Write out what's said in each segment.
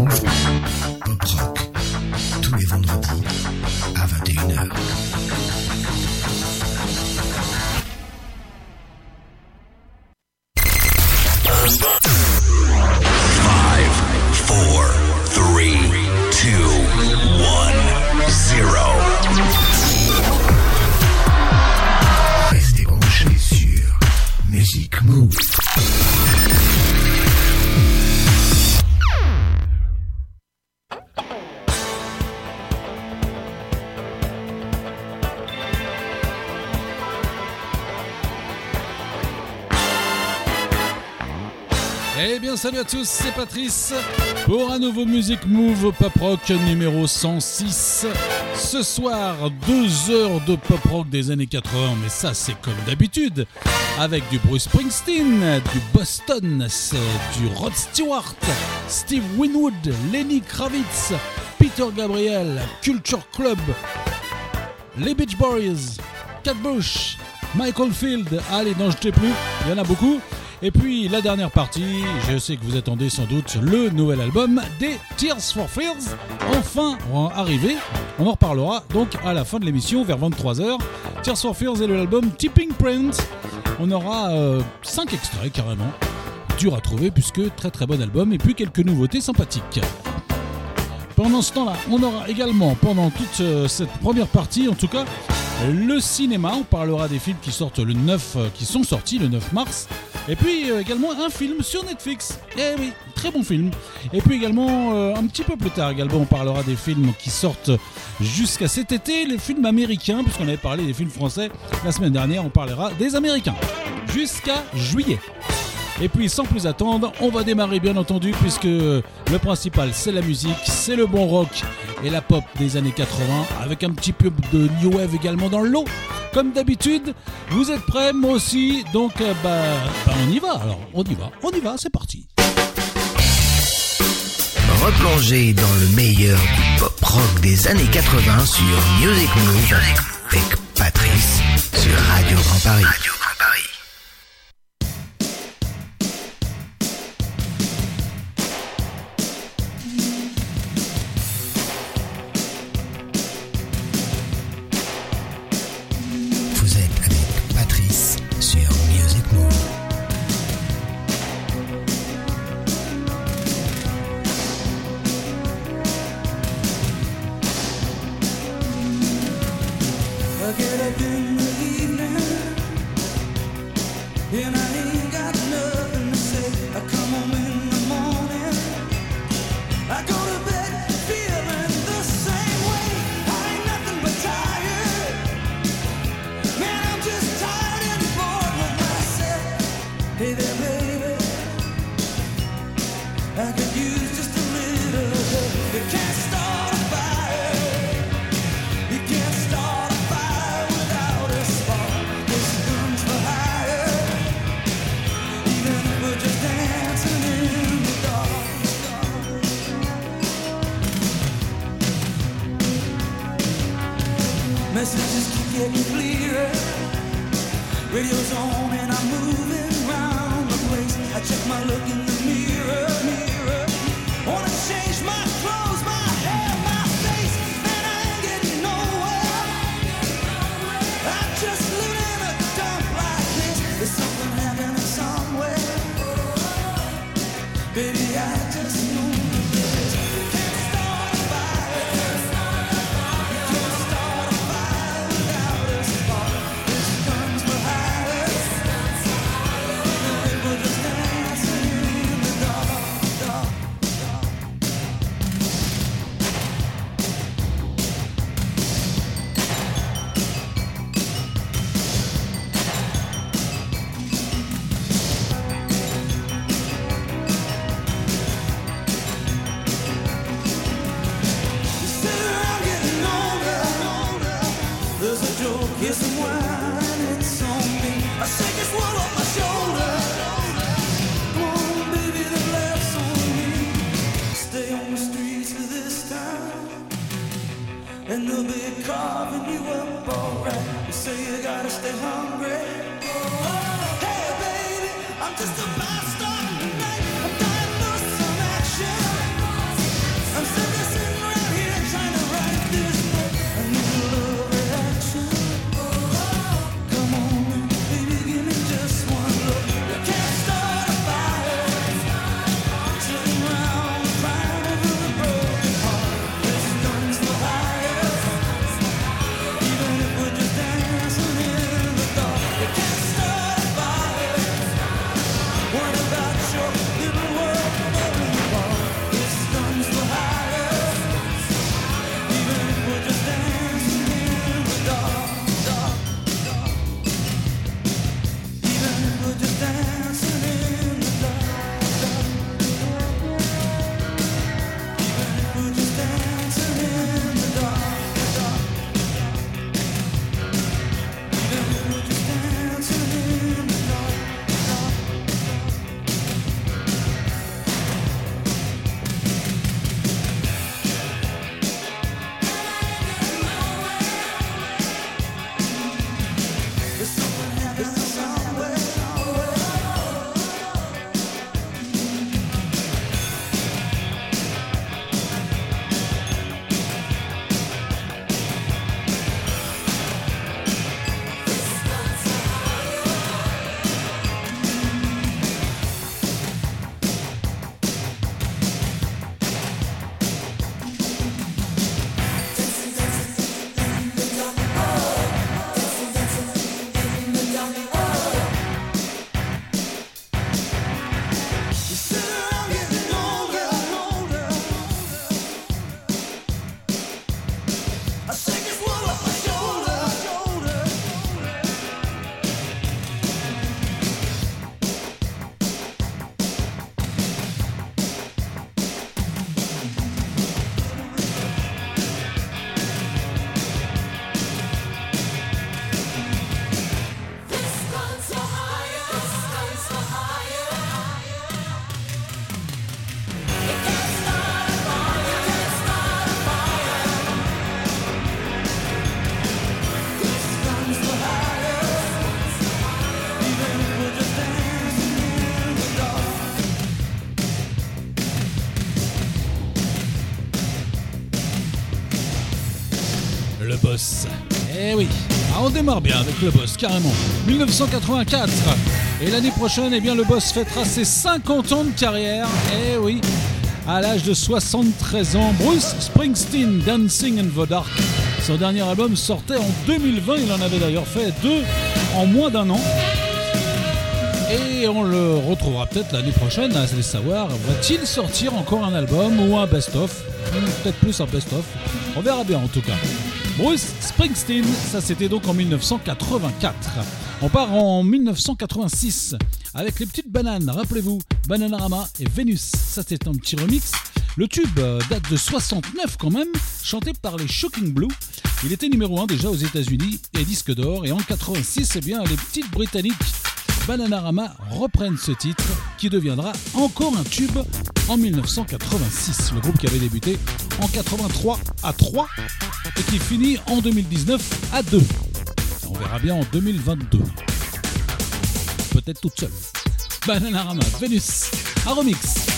Pop Rock, tous les vendredis salut à tous, c'est Patrice pour un nouveau Music Move Pop Rock numéro 106. Ce soir, deux heures de pop rock des années 80, mais ça c'est comme d'habitude, avec du Bruce Springsteen, du Boston, du Rod Stewart, Steve Winwood, Lenny Kravitz, Peter Gabriel, Culture Club, les Beach Boys, Cat Bush, Michael Field, allez, n'en jetez plus, il y en a beaucoup. Et puis la dernière partie, je sais que vous attendez sans doute le nouvel album des Tears for Fears, enfin arrivé. On en reparlera donc à la fin de l'émission vers 23h. Tears for Fears et l'album Tipping Print. On aura 5 extraits carrément. Dur à trouver puisque très très bon album et puis quelques nouveautés sympathiques. Pendant ce temps-là, on aura également, pendant toute euh, cette première partie en tout cas, le cinéma. On parlera des films qui sortent le 9, euh, qui sont sortis le 9 mars. Et puis euh, également un film sur Netflix. Eh oui, très bon film. Et puis également, un petit peu plus tard également, on parlera des films qui sortent jusqu'à cet été, les films américains, puisqu'on avait parlé des films français la semaine dernière, on parlera des américains. Jusqu'à juillet. Et puis sans plus attendre, on va démarrer bien entendu puisque le principal c'est la musique, c'est le bon rock et la pop des années 80 avec un petit peu de new wave également dans le lot. Comme d'habitude, vous êtes prêts, moi aussi, donc euh, bah, bah, on y va alors, on y va, on y va, c'est parti. Replongez dans le meilleur du pop rock des années 80 sur Music Move avec Patrice sur Radio Grand Paris. And they'll be carving you up alright. You say you gotta stay hungry. Oh, Hey, baby, I'm just about starting Eh oui, on démarre bien avec le boss, carrément. 1984. Et l'année prochaine, eh bien, le boss fêtera ses 50 ans de carrière. Eh oui, à l'âge de 73 ans, Bruce Springsteen, Dancing in the Dark. Son dernier album sortait en 2020, il en avait d'ailleurs fait deux en moins d'un an. Et on le retrouvera peut-être l'année prochaine, à se savoir, va-t-il sortir encore un album ou un best-of? Peut-être plus un best-of. On verra bien en tout cas. Bruce Springsteen, ça c'était donc en 1984. On part en 1986 avec les petites bananes, rappelez-vous, Bananarama et Vénus. Ça c'est un petit remix. Le tube date de 69 quand même, chanté par les Shocking Blue. Il était numéro 1 déjà aux États-Unis et disque d'or. Et en 86, eh bien, les petites Britanniques Bananarama reprennent ce titre qui deviendra encore un tube en 1986. Le groupe qui avait débuté en 83 à 3 et qui finit en 2019 à 2. On verra bien en 2022. Peut-être toute seule. Bananarama, Vénus, un. Remix,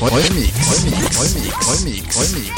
remix, remix, remix, remix, remix.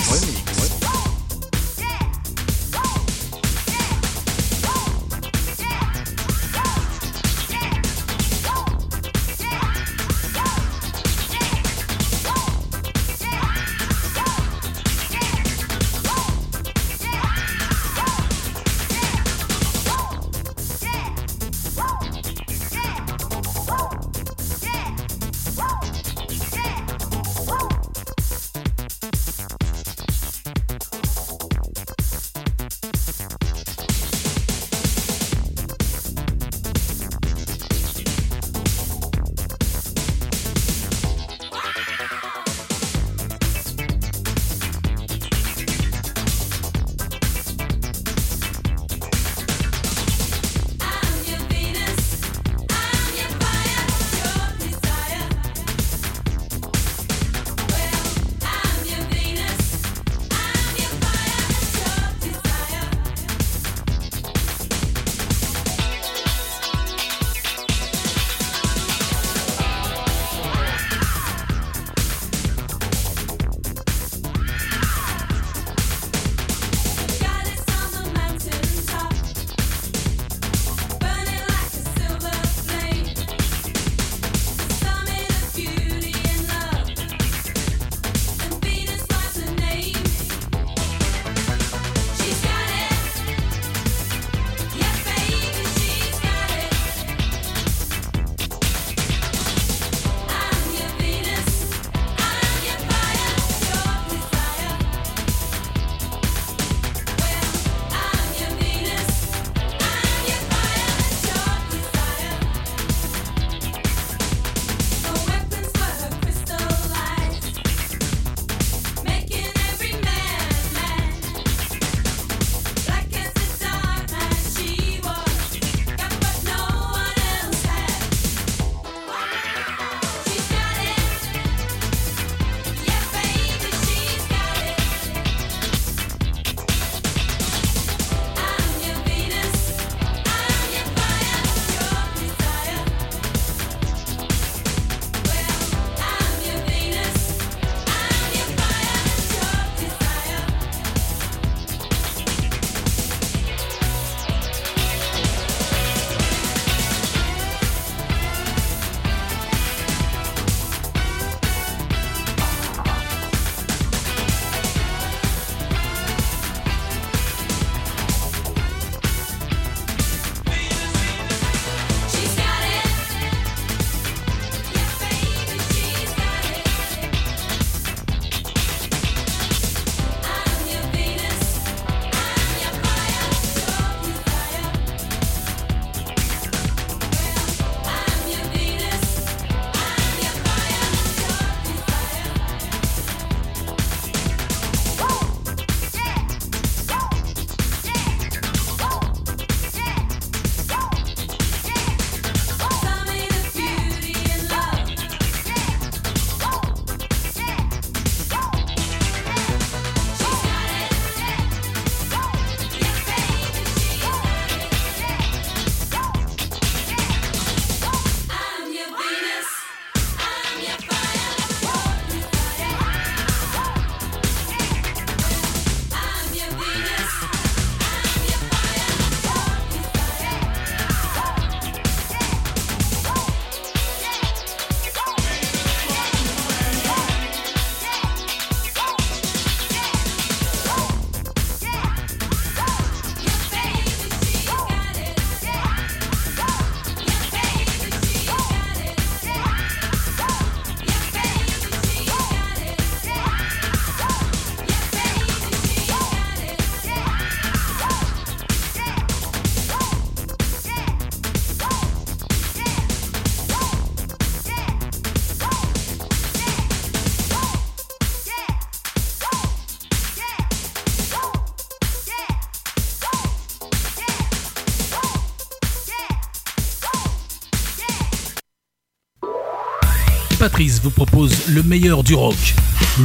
Vous propose le meilleur du rock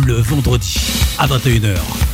le vendredi à 21h.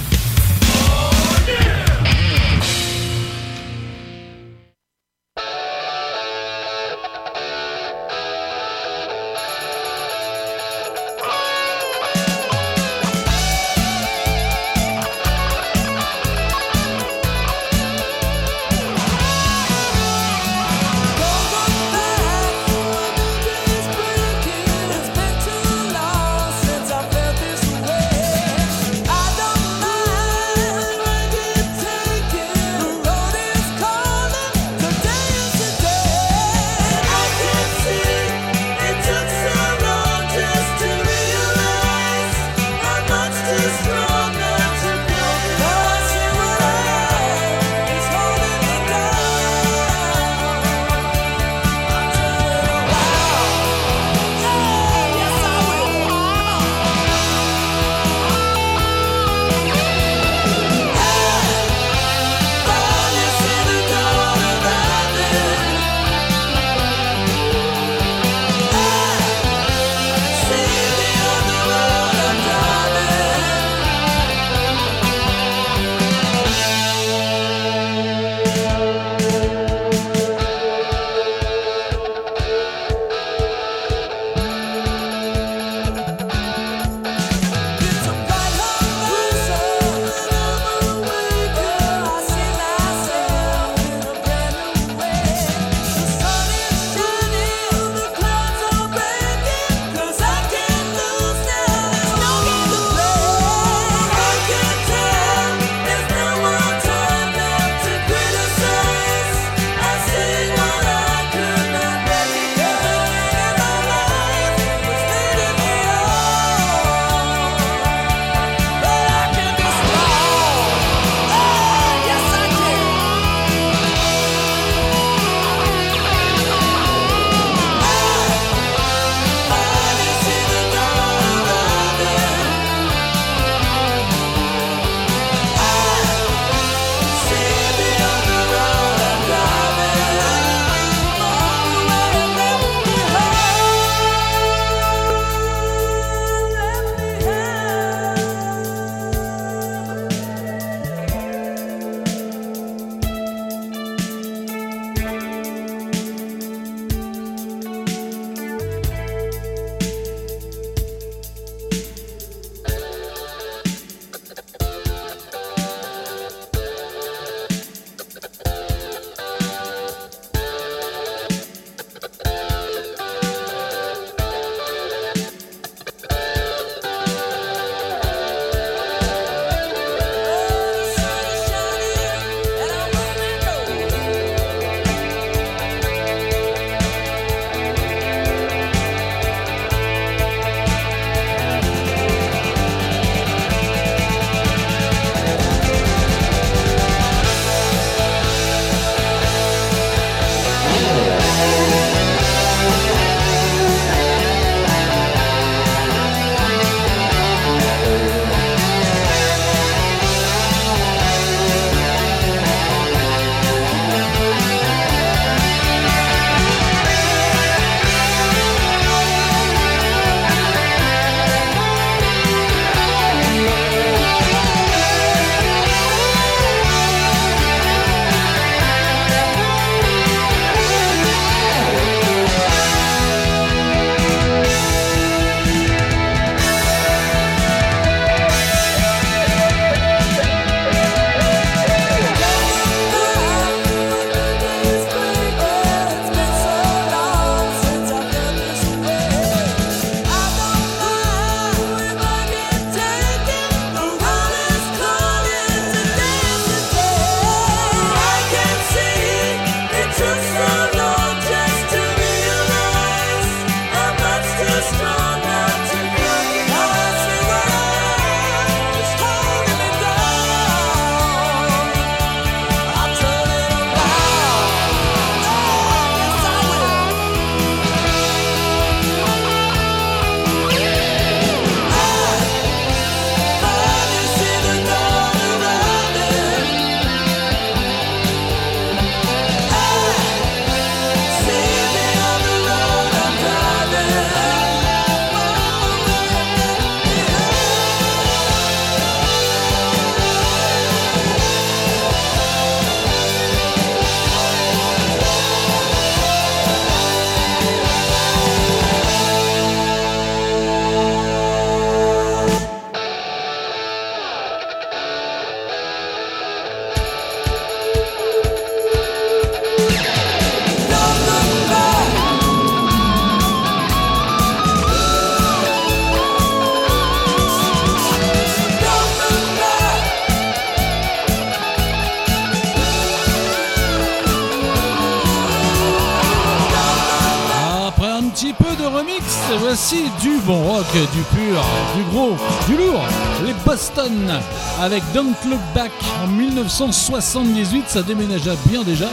Voici du bon rock, du pur, du gros, du lourd. Les Boston avec Don't Look Back en 1978, ça déménagea bien déjà.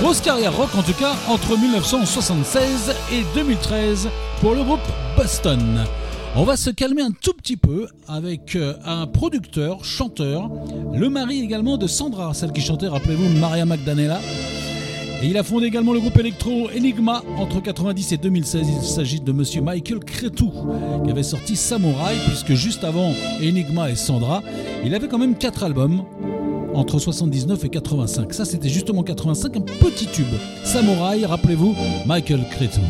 Grosse carrière rock en tout cas entre 1976 et 2013 pour le groupe Boston. On va se calmer un tout petit peu avec euh, un producteur, chanteur, le mari également de Sandra, celle qui chantait, rappelez-vous, Maria Magdanella. Et il a fondé également le groupe électro Enigma entre 90 et 2016. Il s'agit de monsieur Michael Cretou qui avait sorti Samurai, puisque juste avant Enigma et Sandra, il avait quand même 4 albums entre 79 et 85. Ça, c'était justement 85, un petit tube. Samurai, rappelez-vous, Michael Cretou.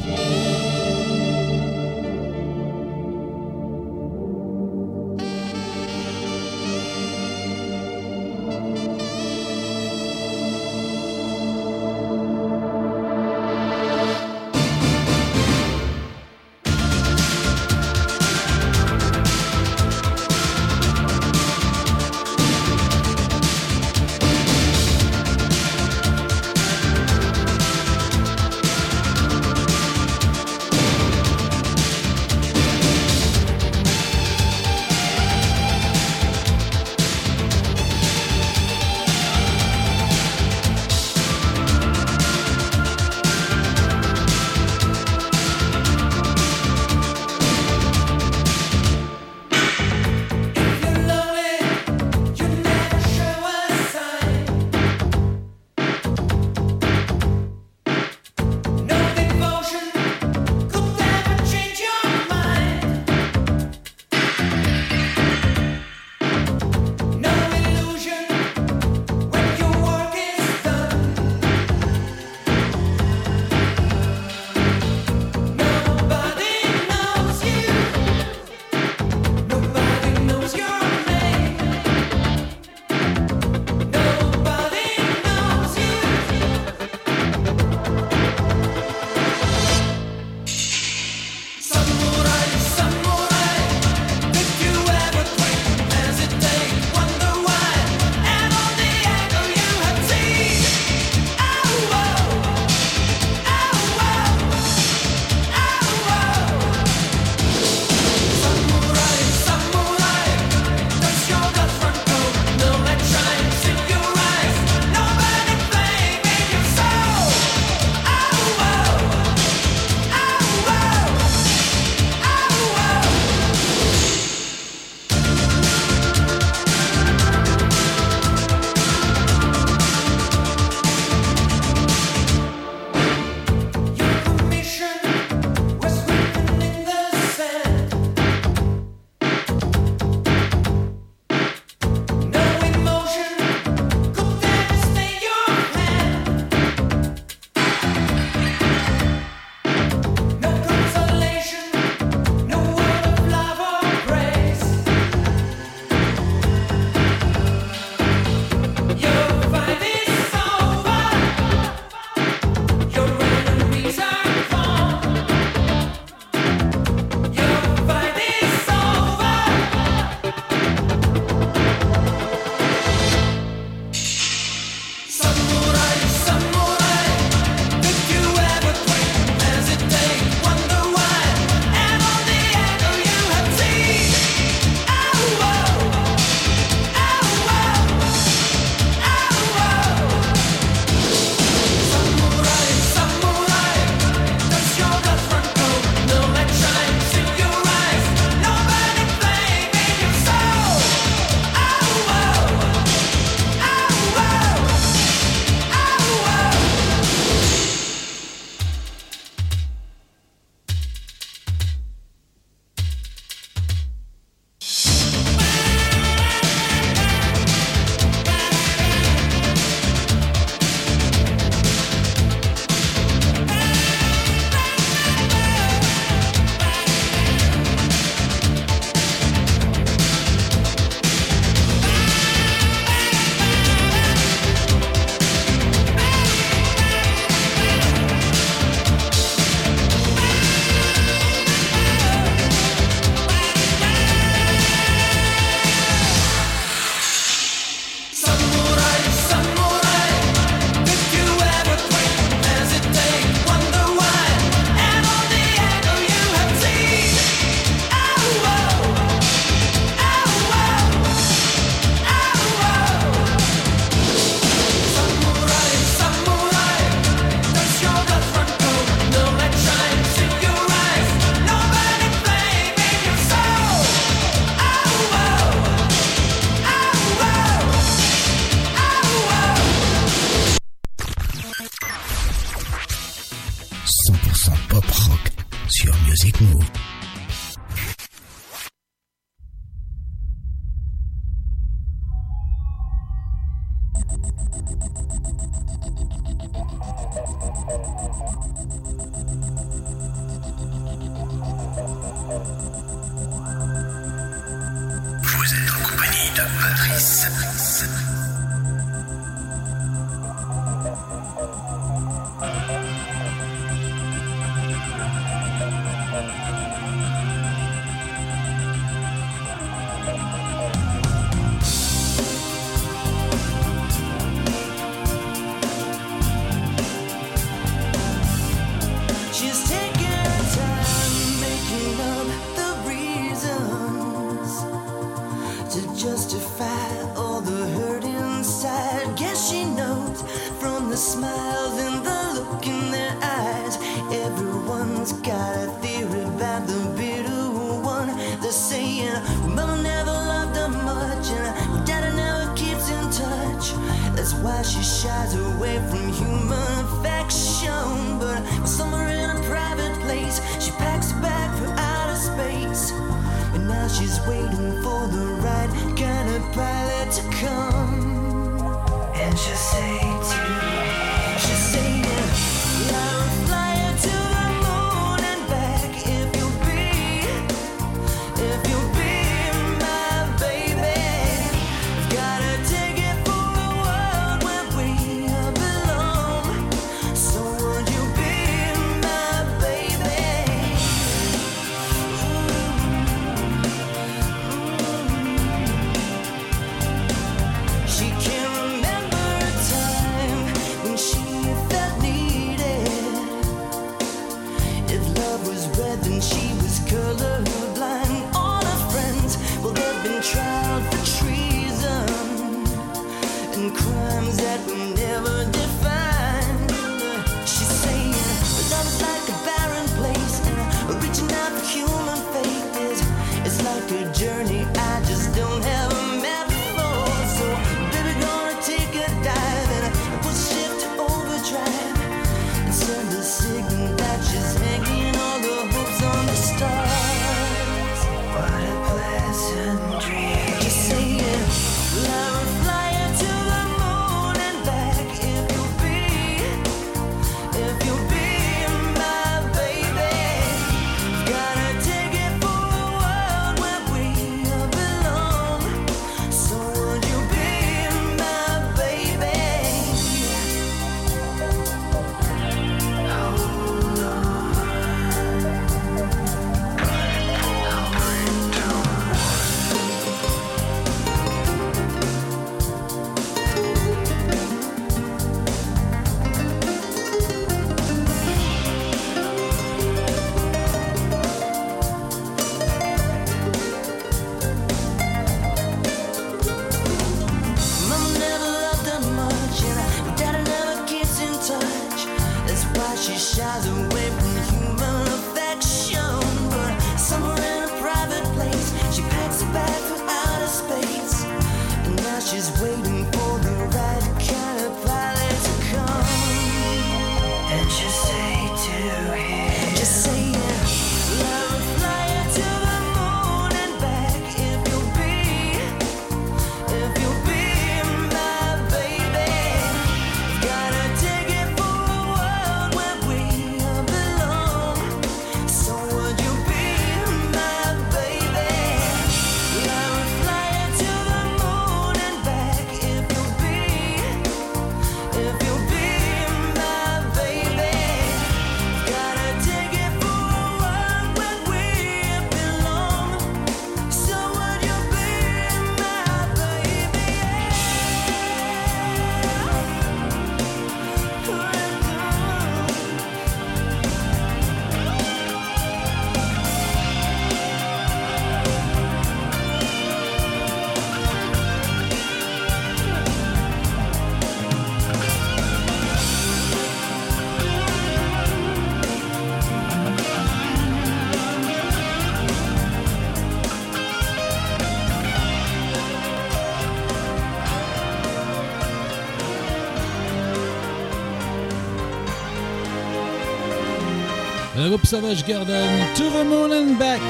Savage Garden, To the Moon and Back.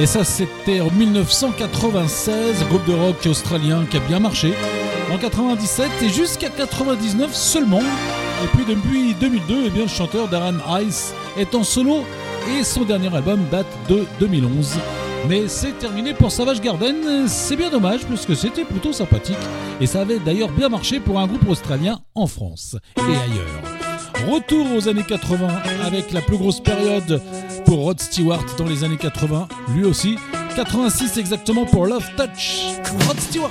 Et ça, c'était en 1996, groupe de rock australien qui a bien marché. En 97 et jusqu'à 99 seulement. Et puis depuis 2002, eh bien, le chanteur Darren Ice est en solo et son dernier album date de 2011. Mais c'est terminé pour Savage Garden, c'est bien dommage puisque c'était plutôt sympathique et ça avait d'ailleurs bien marché pour un groupe australien en France et ailleurs. Retour aux années 80 avec la plus grosse période pour Rod Stewart dans les années 80, lui aussi. 86 exactement pour Love Touch, Rod Stewart.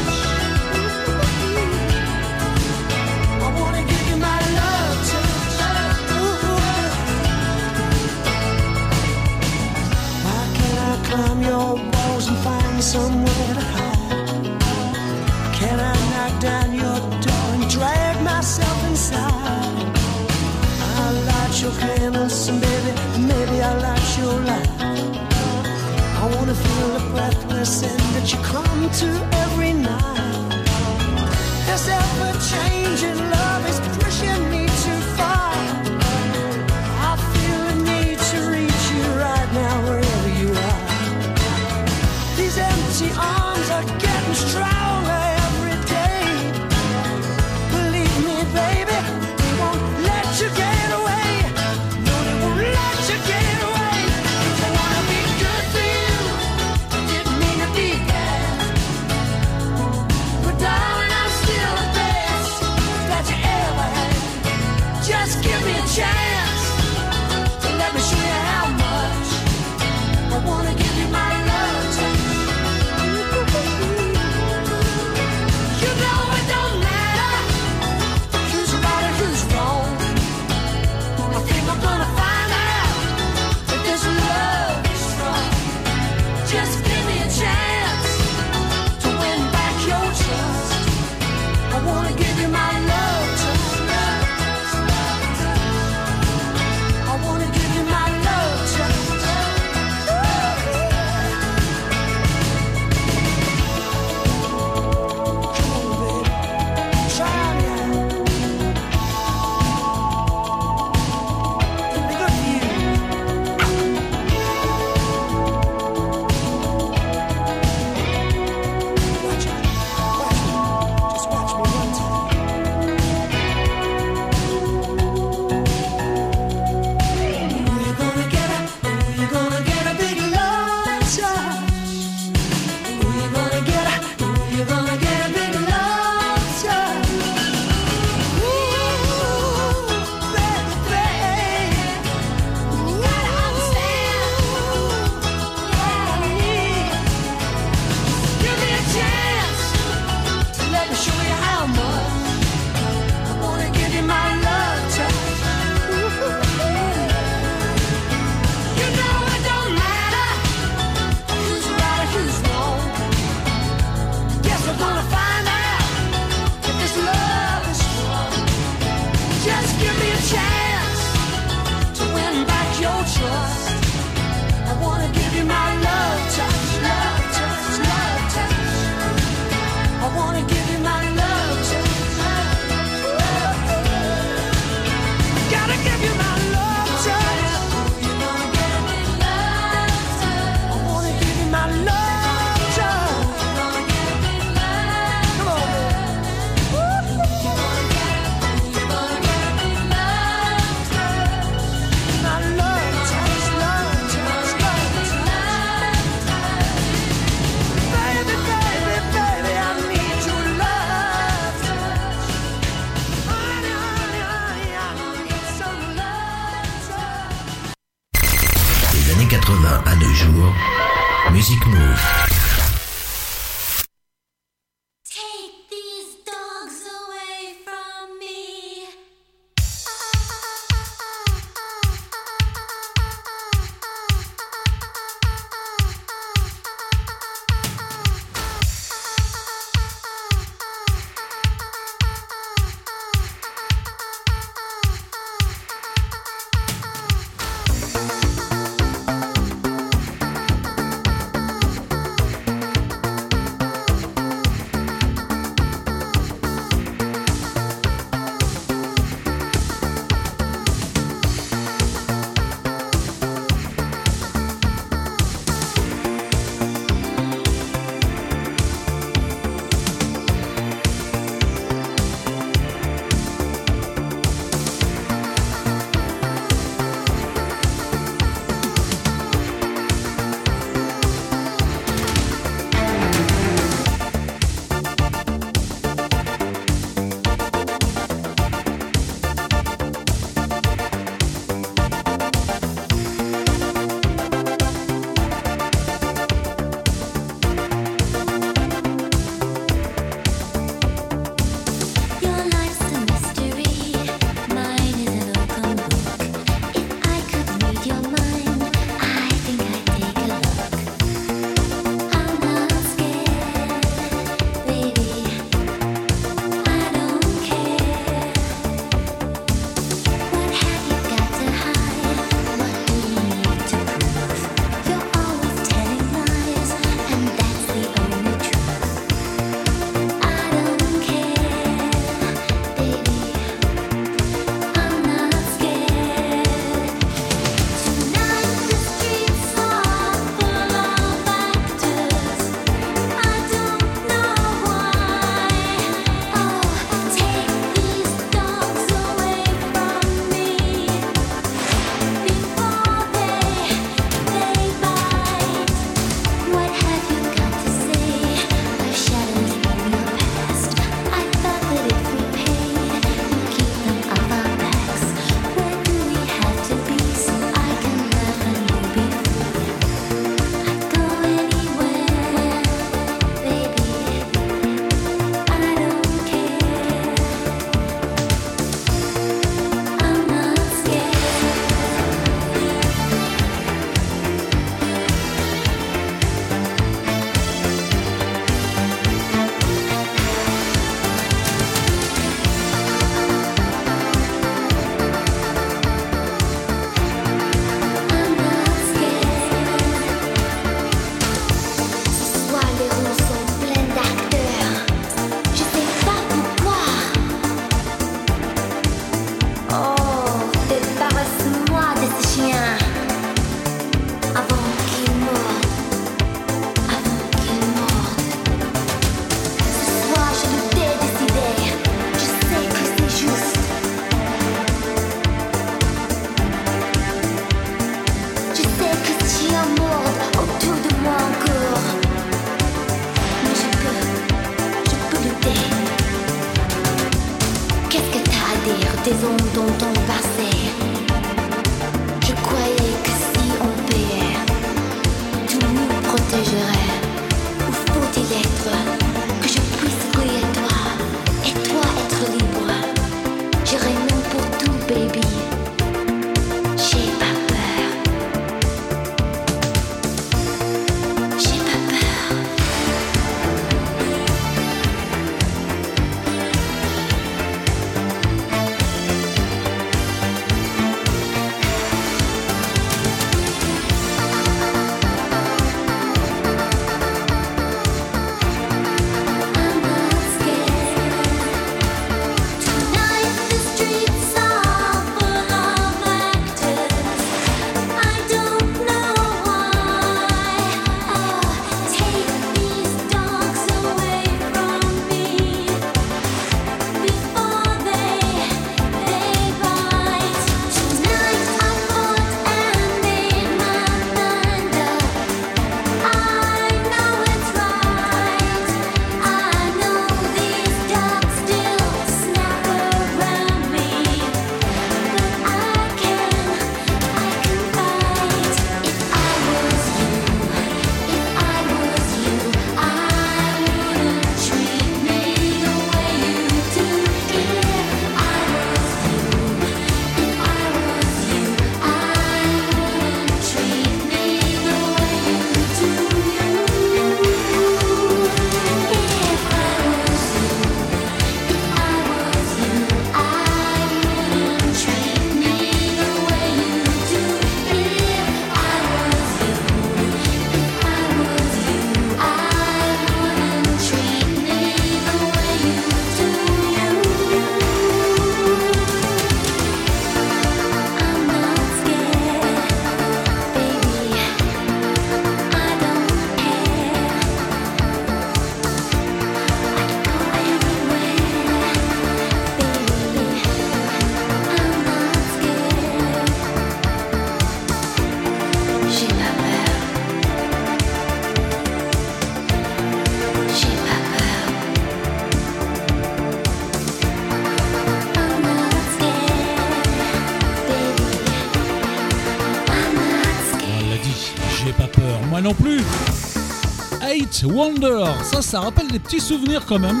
Wonder, ça, ça rappelle des petits souvenirs quand même.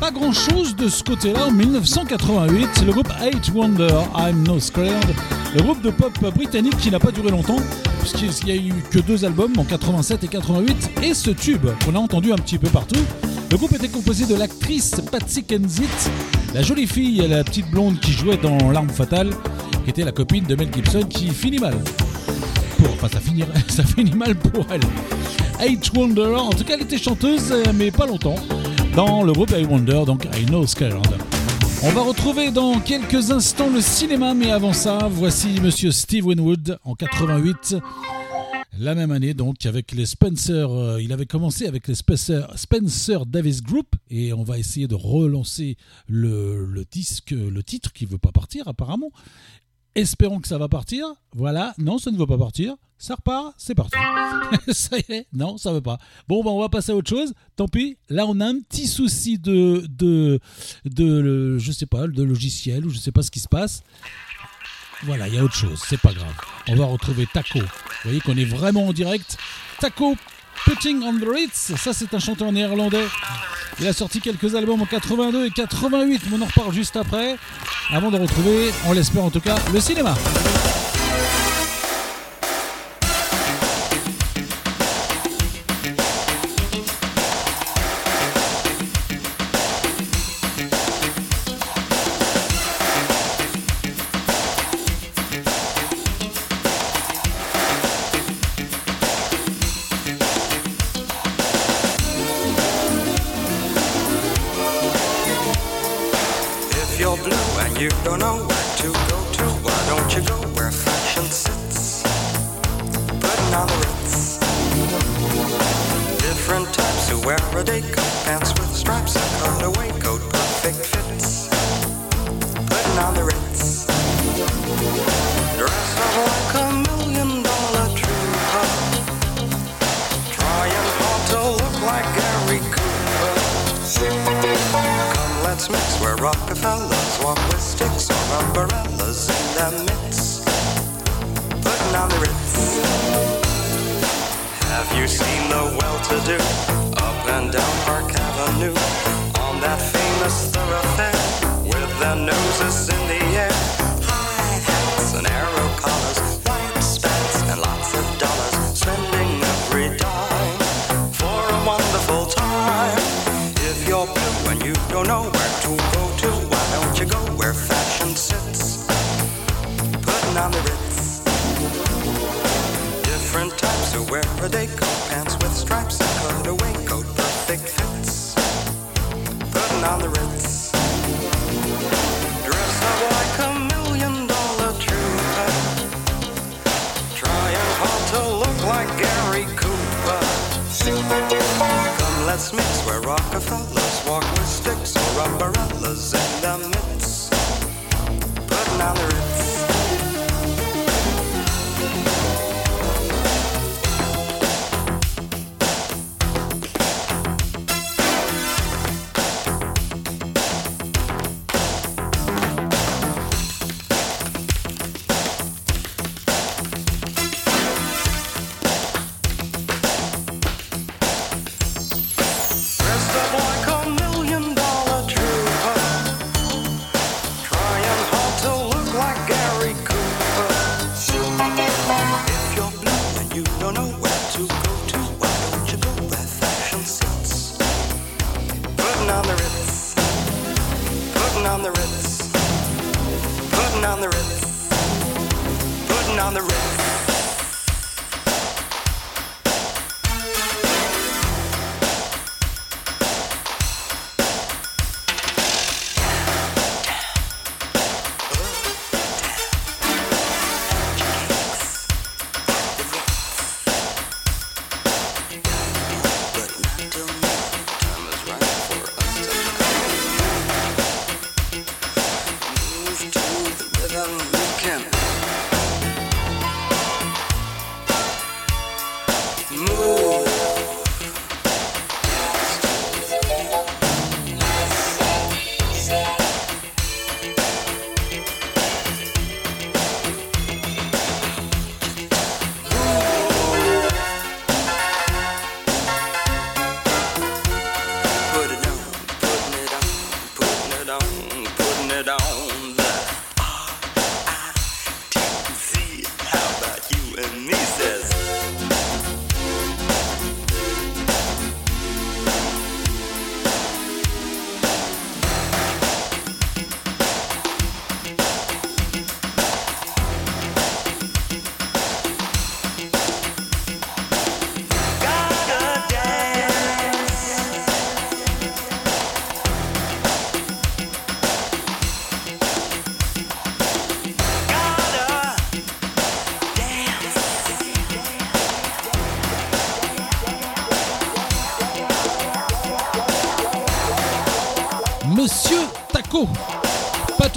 Pas grand chose de ce côté-là en 1988. Le groupe Eight Wonder, I'm No Scared, le groupe de pop britannique qui n'a pas duré longtemps, puisqu'il n'y a eu que deux albums en 87 et 88, et ce tube qu'on a entendu un petit peu partout. Le groupe était composé de l'actrice Patsy Kensit, la jolie fille, la petite blonde qui jouait dans L'arme fatale, qui était la copine de Mel Gibson, qui finit mal. Pour, enfin, ça finit, ça finit mal pour elle. Eight Wonder, en tout cas, elle était chanteuse, euh, mais pas longtemps, dans le groupe Eight Wonder, donc I Know Scared. On va retrouver dans quelques instants le cinéma, mais avant ça, voici Monsieur Steve Winwood en 88. La même année, donc, avec les Spencer, euh, il avait commencé avec les Spencer, Spencer Davis Group, et on va essayer de relancer le, le disque, le titre qui veut pas partir apparemment. Espérons que ça va partir. Voilà, non, ça ne veut pas partir. Ça repart, c'est parti. ça y est, non, ça veut pas. Bon, ben, on va passer à autre chose. Tant pis. Là, on a un petit souci de, de, de, je sais pas, de logiciel ou je sais pas ce qui se passe. Voilà, il y a autre chose, c'est pas grave. On va retrouver Taco. Vous voyez qu'on est vraiment en direct. Taco Putting on the Ritz, ça c'est un chanteur néerlandais. Il a sorti quelques albums en 82 et 88, mais on en reparle juste après. Avant de retrouver, on l'espère en tout cas, le cinéma.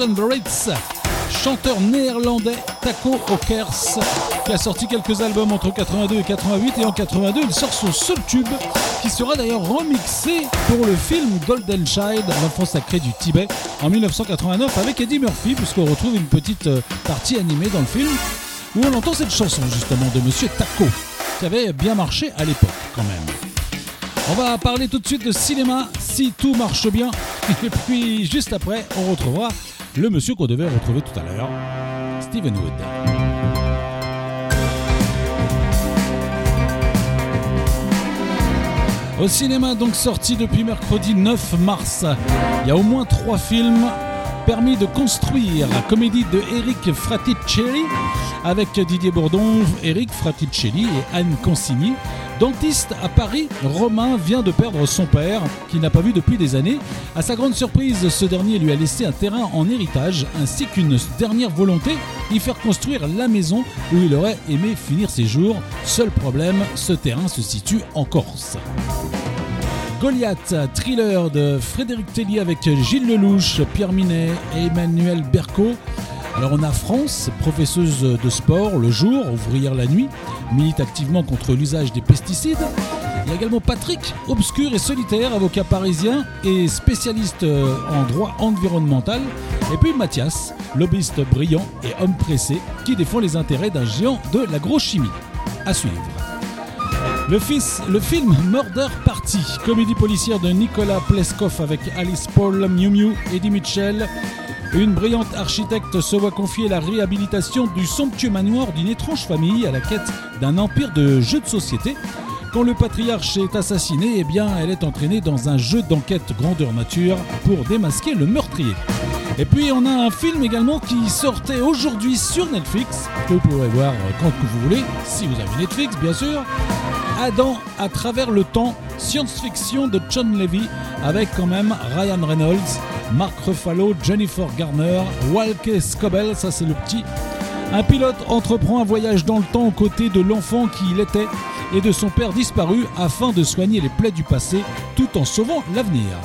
Ritz, chanteur néerlandais Taco Hawkers, qui a sorti quelques albums entre 82 et 88 et en 82 il sort son seul tube qui sera d'ailleurs remixé pour le film Golden Child, l'enfant sacré du Tibet, en 1989 avec Eddie Murphy puisqu'on retrouve une petite euh, partie animée dans le film où on entend cette chanson justement de Monsieur Taco qui avait bien marché à l'époque quand même. On va parler tout de suite de cinéma si tout marche bien. Et puis juste après, on retrouvera le monsieur qu'on devait retrouver tout à l'heure, Steven Wood. Au cinéma, donc sorti depuis mercredi 9 mars, il y a au moins trois films permis de construire. La comédie de Eric Fraticelli avec Didier Bourdon, Eric Fraticelli et Anne Consigny. Dentiste à Paris, Romain vient de perdre son père, qu'il n'a pas vu depuis des années. À sa grande surprise, ce dernier lui a laissé un terrain en héritage, ainsi qu'une dernière volonté, y faire construire la maison où il aurait aimé finir ses jours. Seul problème, ce terrain se situe en Corse. Goliath, thriller de Frédéric Tellier avec Gilles Lelouch, Pierre Minet et Emmanuel Berco. Alors on a France, professeuse de sport le jour, ouvrière la nuit, milite activement contre l'usage des pesticides. Il y a également Patrick, obscur et solitaire, avocat parisien et spécialiste euh, en droit environnemental. Et puis Mathias, lobbyiste brillant et homme pressé, qui défend les intérêts d'un géant de l'agrochimie. À suivre. Le, fils, le film Murder Party, comédie policière de Nicolas Pleskov avec Alice Paul, Miu Miu, Eddie Mitchell. Une brillante architecte se voit confier la réhabilitation du somptueux manoir d'une étrange famille à la quête d'un empire de jeux de société. Quand le patriarche est assassiné, eh bien, elle est entraînée dans un jeu d'enquête grandeur nature pour démasquer le meurtrier. Et puis on a un film également qui sortait aujourd'hui sur Netflix, que vous pourrez voir quand que vous voulez, si vous avez Netflix bien sûr. Adam à travers le temps, science-fiction de John Levy, avec quand même Ryan Reynolds, Mark Ruffalo, Jennifer Garner, Walker Scobell, ça c'est le petit. Un pilote entreprend un voyage dans le temps aux côtés de l'enfant qu'il était et de son père disparu afin de soigner les plaies du passé tout en sauvant l'avenir.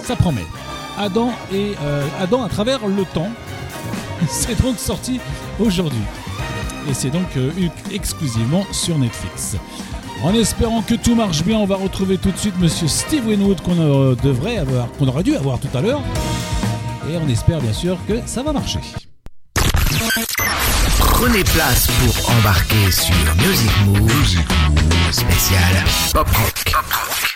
Ça promet. Adam et euh, Adam à travers le temps. C'est donc sorti aujourd'hui. Et c'est donc euh, exclusivement sur Netflix. En espérant que tout marche bien, on va retrouver tout de suite Monsieur Steve Winwood qu'on euh, devrait avoir, qu'on aurait dû avoir tout à l'heure. Et on espère bien sûr que ça va marcher. Prenez place pour embarquer sur Music Move, spécial Pop Rock.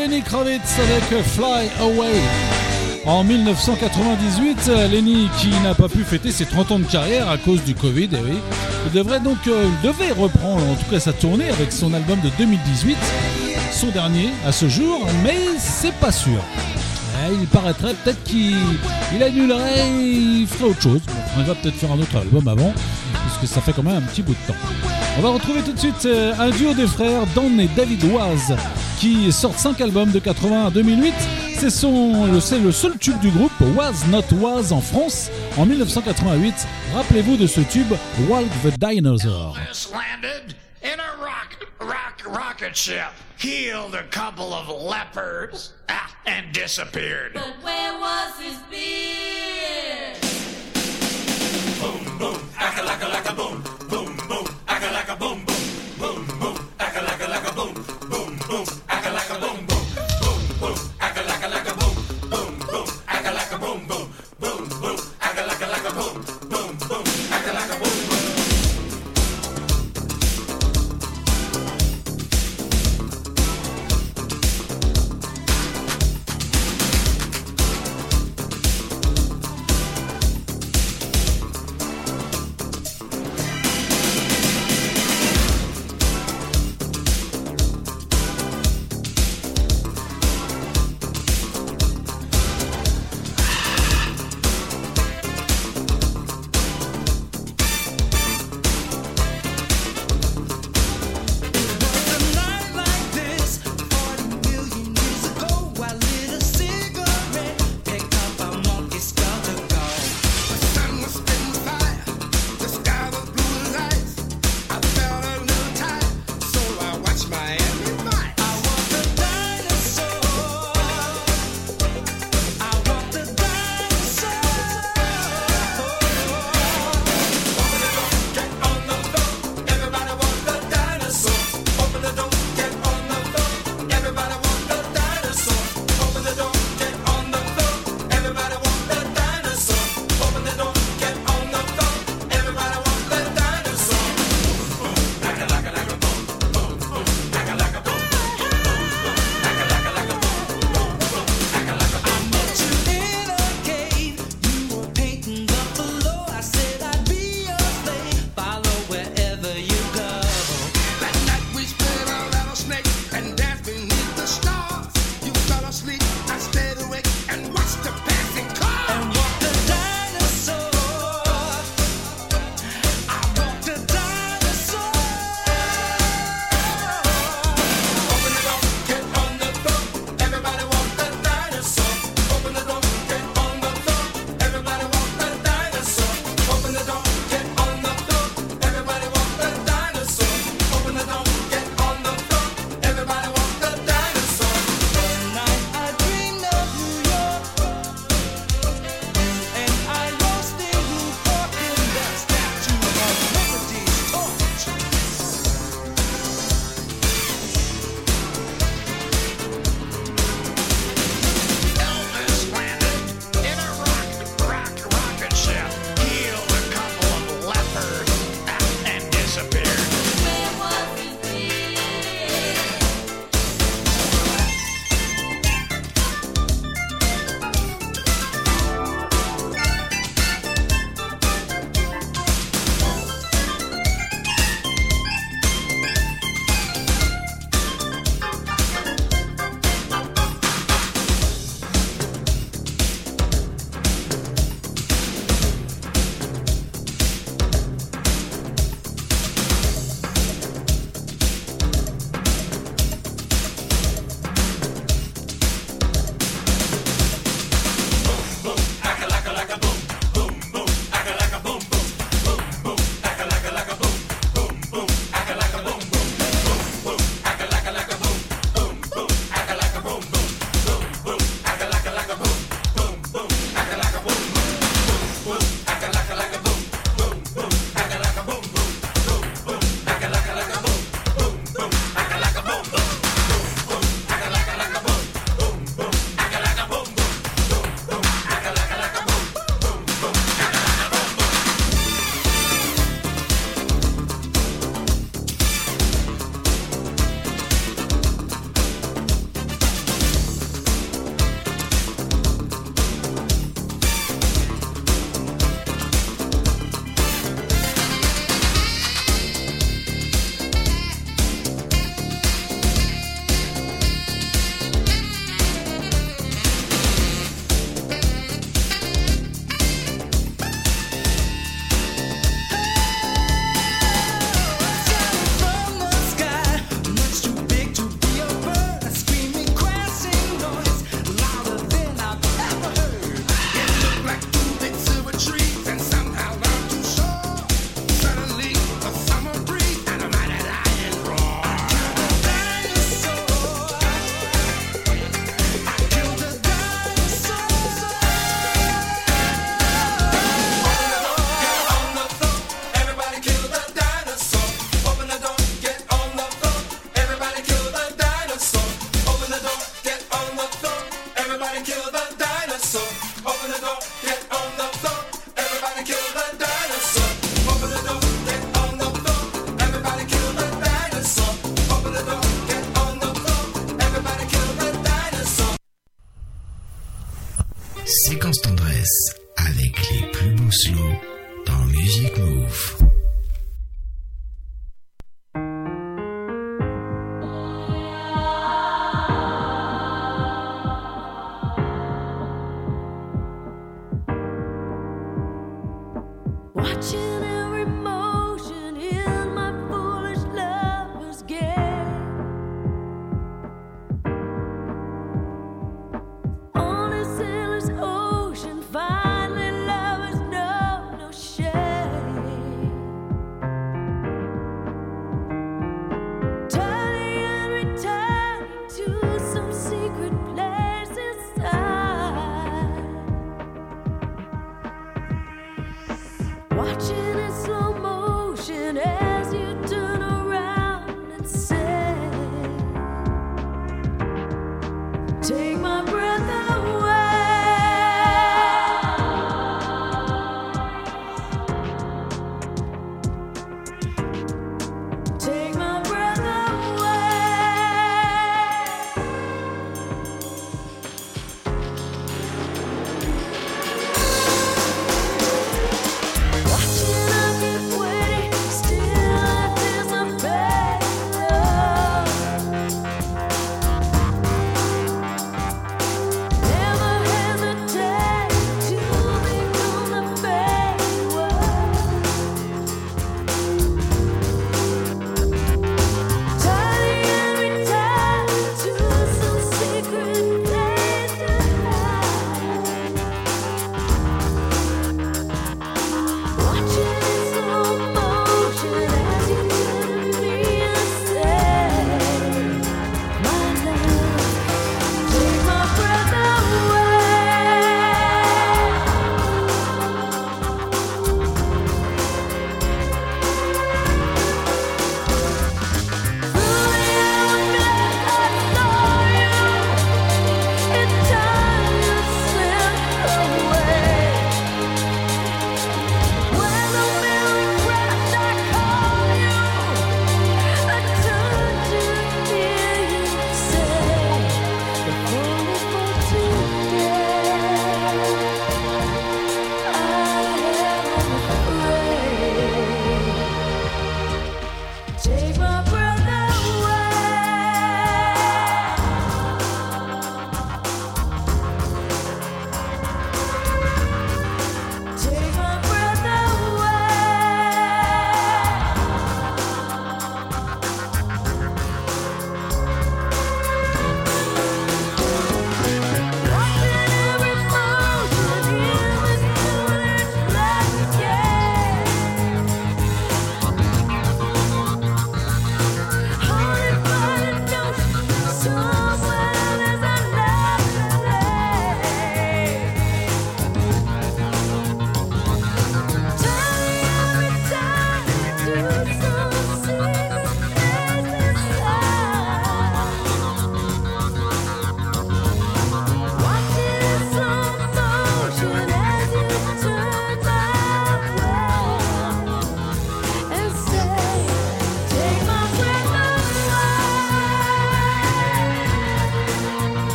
Lenny Kravitz avec Fly Away. En 1998, Lenny, qui n'a pas pu fêter ses 30 ans de carrière à cause du Covid, eh il devrait donc euh, devait reprendre en tout cas sa tournée avec son album de 2018, son dernier à ce jour, mais c'est pas sûr. Eh, il paraîtrait peut-être qu'il il annulerait, il ferait autre chose. Il va peut-être faire un autre album avant, puisque ça fait quand même un petit bout de temps. On va retrouver tout de suite euh, un duo des frères, Don et David Waz, qui sortent 5 albums de 80 à 2008. C'est son- le, seul tube du groupe, Was Not Was en France, en 1988. Rappelez-vous de ce tube, Walk the Dinosaur. Healed a couple of ah, and disappeared.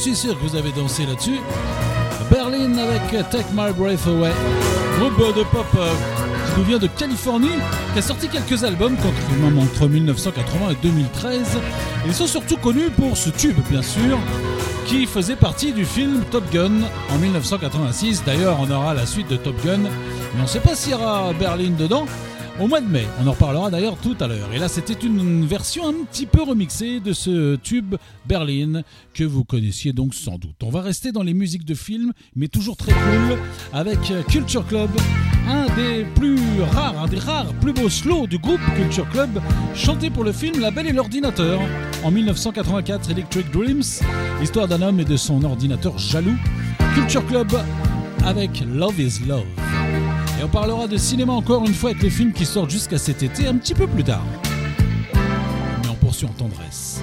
Suis sûr que vous avez dansé là-dessus. Berlin avec Take My Breath Away, groupe de pop euh, qui nous vient de Californie, qui a sorti quelques albums entre 1980 et 2013. Ils sont surtout connus pour ce tube, bien sûr, qui faisait partie du film Top Gun en 1986. D'ailleurs, on aura la suite de Top Gun, mais on ne sait pas s'il y aura Berlin dedans. Au mois de mai, on en reparlera d'ailleurs tout à l'heure. Et là, c'était une version un petit peu remixée de ce tube Berlin que vous connaissiez donc sans doute. On va rester dans les musiques de films, mais toujours très cool, avec Culture Club, un des plus rares, un des rares plus beaux slows du groupe Culture Club, chanté pour le film La Belle et l'ordinateur en 1984, Electric Dreams, l'histoire d'un homme et de son ordinateur jaloux. Culture Club avec Love is Love. Et on parlera de cinéma encore une fois avec les films qui sortent jusqu'à cet été, un petit peu plus tard. Mais on poursuit en tendresse.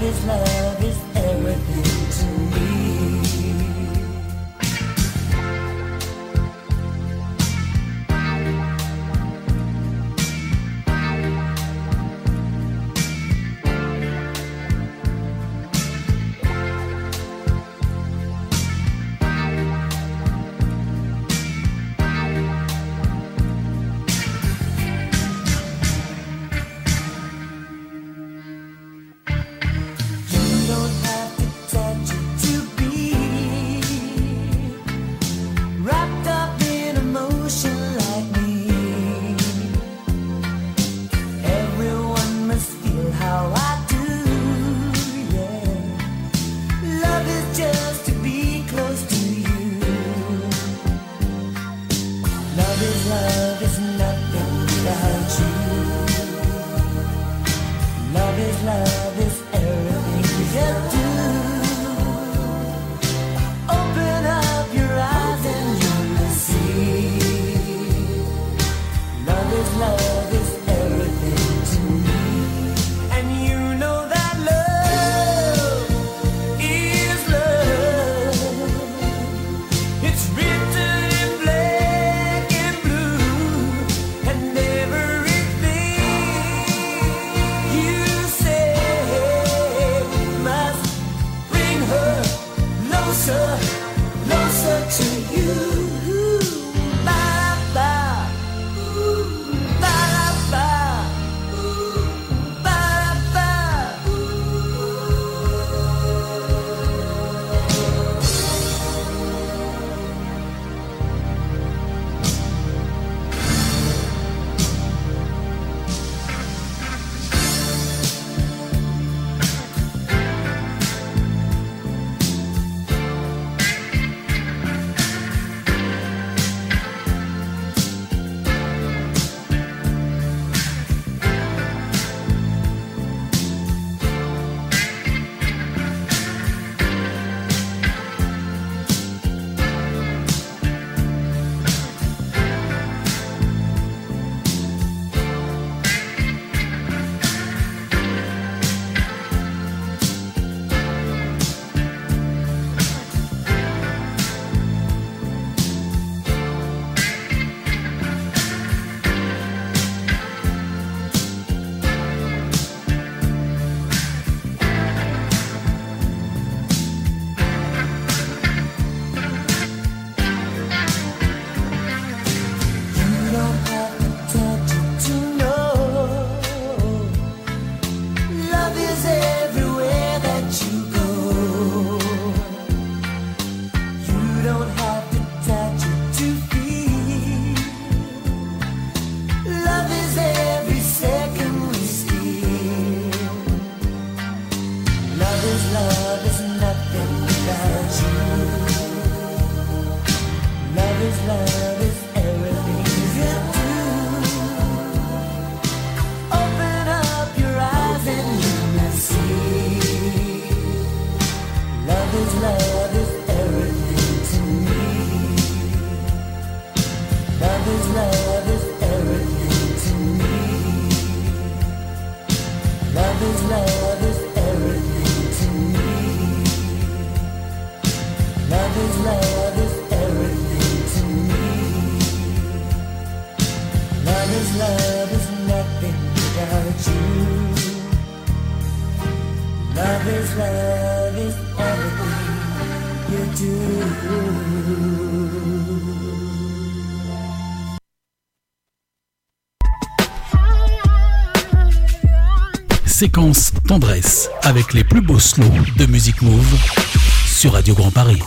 Love is love is everything séquence tendresse avec les plus beaux slows de Musique Move sur Radio Grand Paris.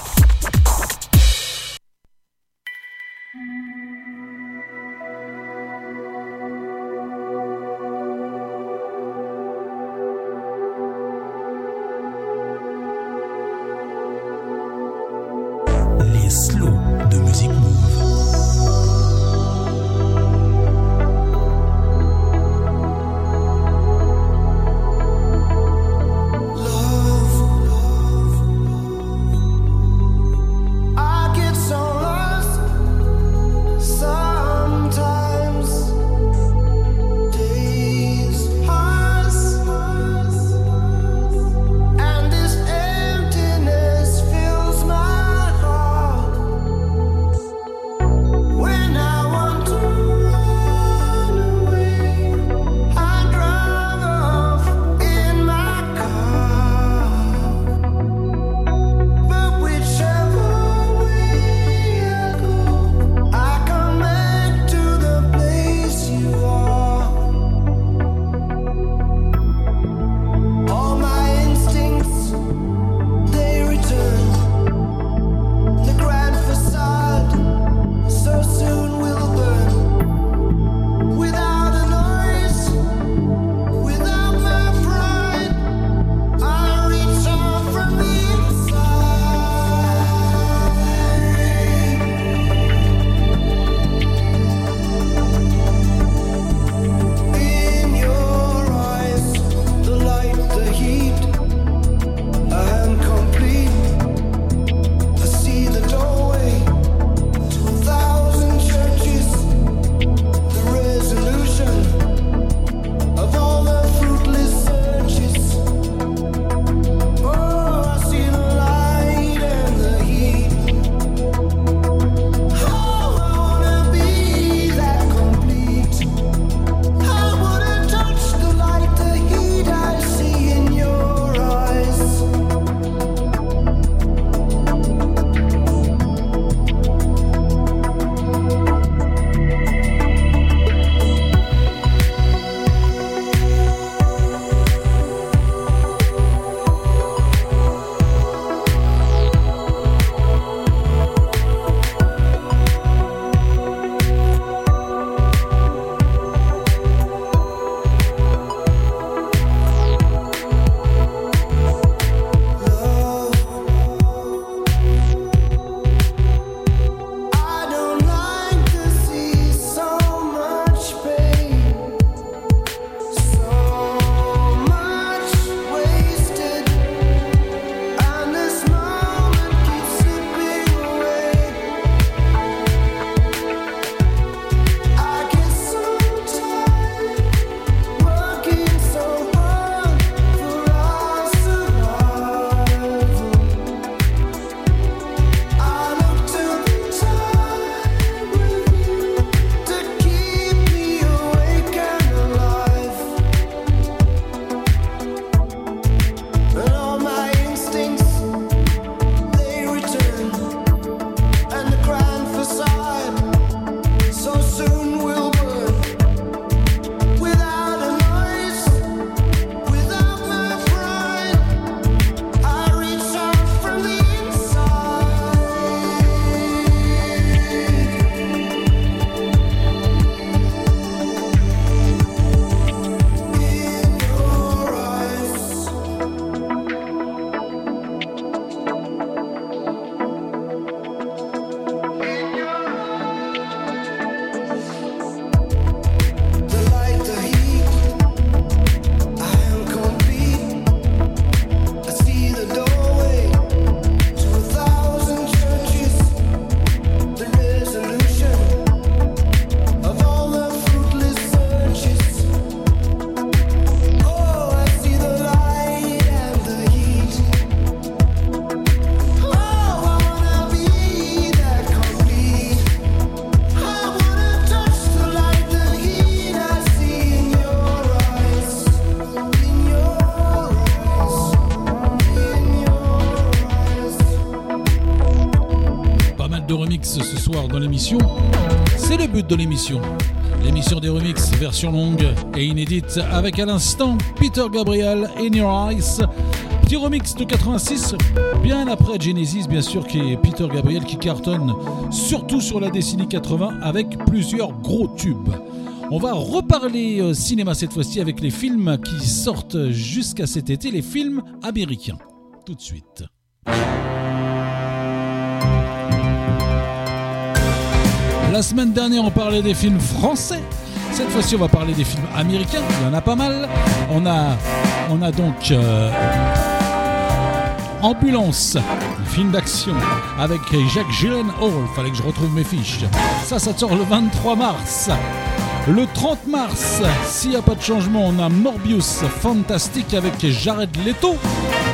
Dans l'émission. C'est le but de l'émission. L'émission des remix version longue et inédite avec à l'instant Peter Gabriel In Your Eyes. Petit remix de 86, bien après Genesis bien sûr, qui est Peter Gabriel qui cartonne surtout sur la décennie 80 avec plusieurs gros tubes. On va reparler euh, cinéma cette fois-ci avec les films qui sortent jusqu'à cet été, les films américains. Tout de suite. La semaine dernière, on parlait des films français. Cette fois-ci, on va parler des films américains. Il y en a pas mal. On a, on a donc euh, Ambulance, film d'action avec Jacques Gyllenhaal. Fallait que je retrouve mes fiches. Ça, ça sort le 23 mars. Le 30 mars, s'il n'y a pas de changement, on a Morbius Fantastique avec Jared Leto.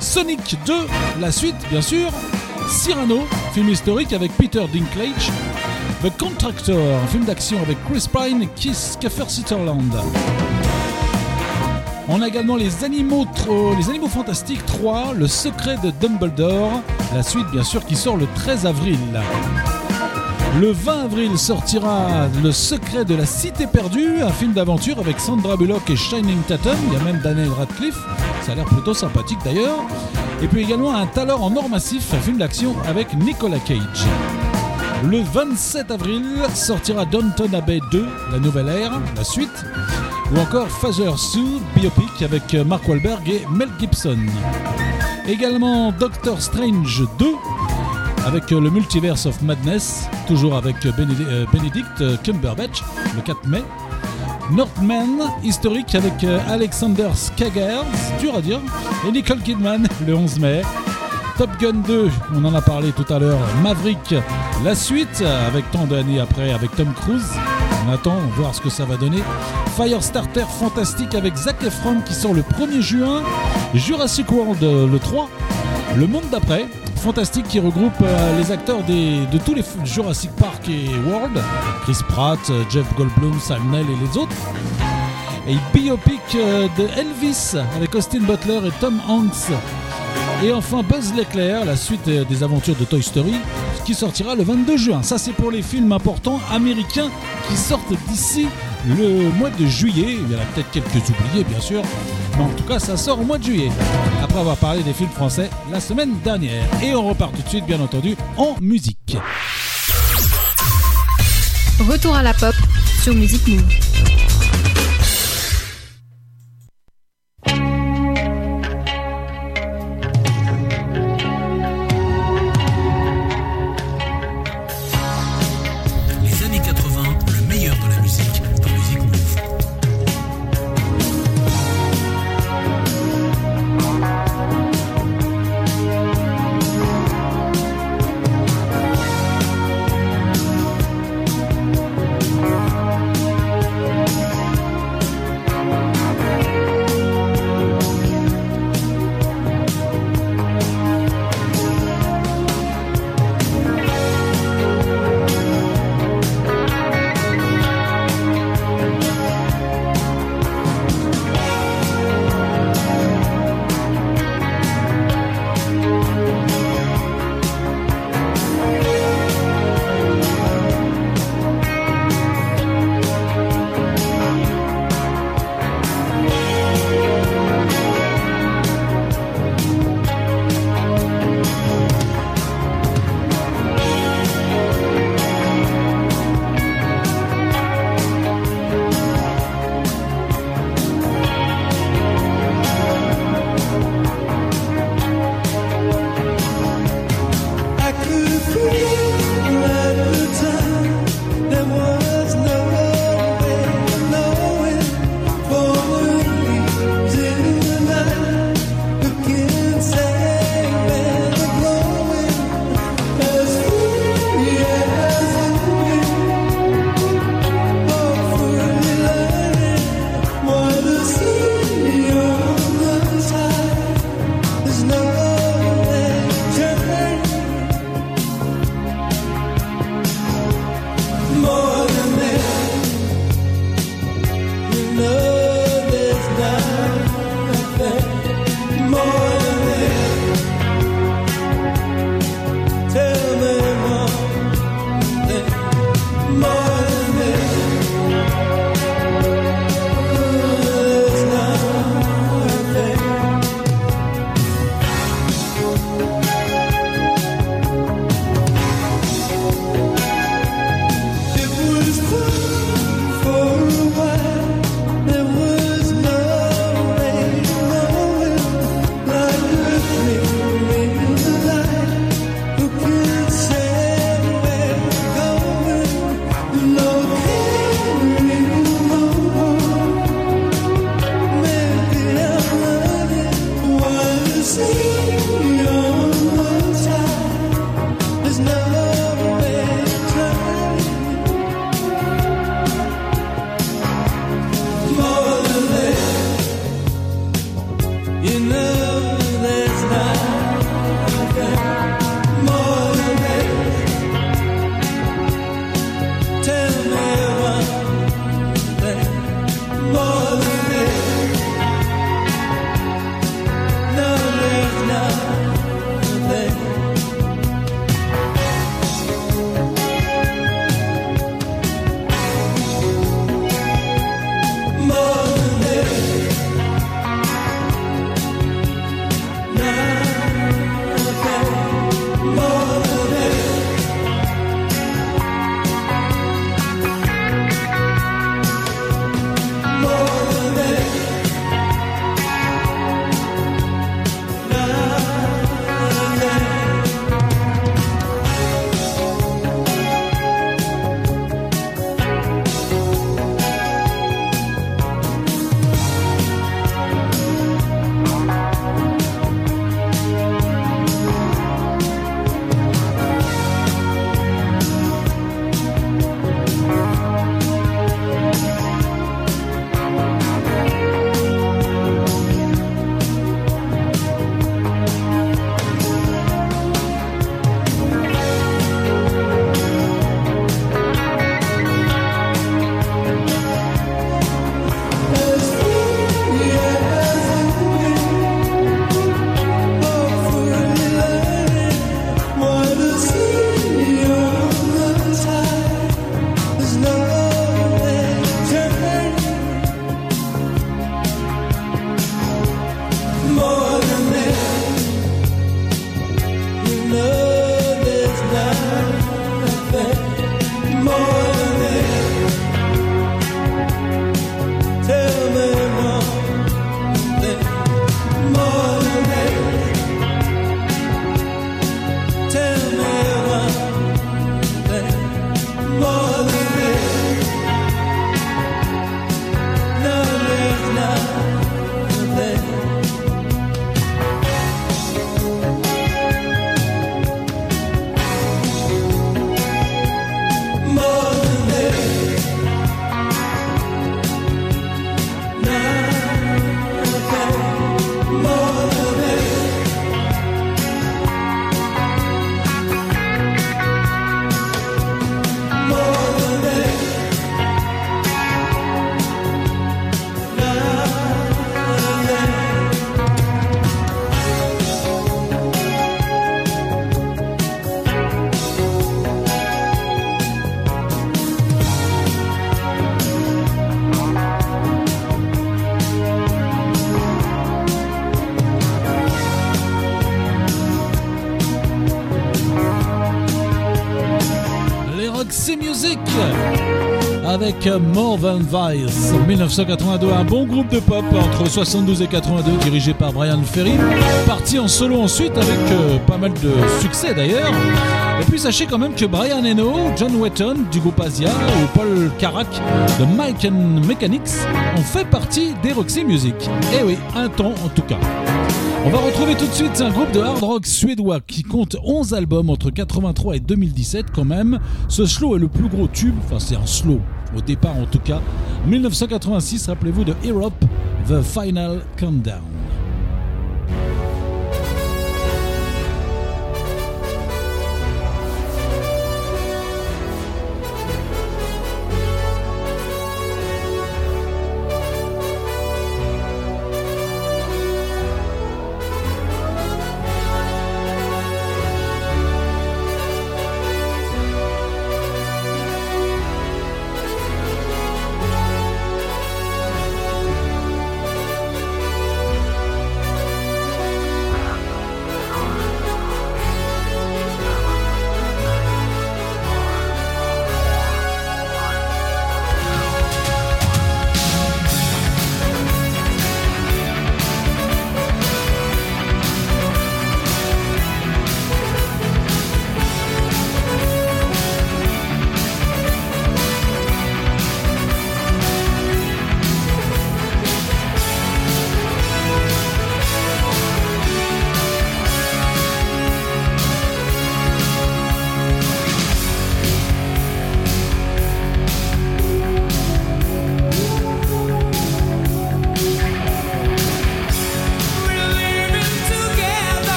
Sonic 2, la suite, bien sûr. Cyrano, film historique avec Peter Dinklage. The Contractor, un film d'action avec Chris Pine et Keith Kiefer Sutherland. On a également les animaux, les animaux fantastiques 3, Le secret de Dumbledore, la suite bien sûr qui sort le 13 avril. Le 20 avril sortira Le secret de la cité perdue, un film d'aventure avec Sandra Bullock et Shining Tatum, il y a même Daniel Radcliffe, ça a l'air plutôt sympathique d'ailleurs. Et puis également un talent en or massif, un film d'action avec Nicolas Cage. Le 27 avril sortira Downton Abbey 2, la nouvelle ère, la suite, ou encore Father Sue, biopic avec Mark Wahlberg et Mel Gibson. Également Doctor Strange 2, avec le Multiverse of Madness, toujours avec euh, Benedict Cumberbatch, le 4 mai. Northman, historique avec euh, Alexander Skaggers, dur à dire, et Nicole Kidman, le 11 mai. Top Gun 2, on en a parlé tout à l'heure, Maverick, la suite, avec tant d'années après, avec Tom Cruise. On attend, on va voir ce que ça va donner. Firestarter fantastique avec Zac Efron qui sort le 1er juin. Jurassic World euh, le 3. Le monde d'après, fantastique qui regroupe euh, les acteurs de tous les Jurassic Park et World. Chris Pratt, euh, Jeff Goldblum, Sam Neill et les autres. Et biopic de Elvis avec Austin Butler et Tom Hanks. Et enfin Buzz l'éclair, la suite euh, des aventures de Toy Story, qui sortira le 22 juin. Ça c'est pour les films importants américains qui sortent d'ici le mois de juillet. Il y en a peut-être quelques oubliés bien sûr, mais en tout cas ça sort au mois de juillet. Après avoir parlé des films français la semaine dernière. Et on repart tout de suite bien entendu en musique. Retour à la pop sur Musique Move. Avec More Than Vice. 1982, un bon groupe de pop entre 72 et 82 dirigé par Brian Ferry. Parti en solo ensuite avec euh, pas mal de succès d'ailleurs. Et puis sachez quand même que Brian Eno, John Wetton du groupe Asia ou Paul Carrack de Mike and Mechanics ont fait partie des Roxy Music. Et oui, un temps en tout cas. On va retrouver tout de suite un groupe de hard rock suédois qui compte 11 albums entre 83 et 2017 quand même. Ce slow est le plus gros tube, enfin c'est un slow au départ en tout cas. 1986, rappelez-vous de Europe, The Final Countdown.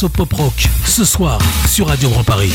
Au pop rock ce soir sur Radio Grand Paris.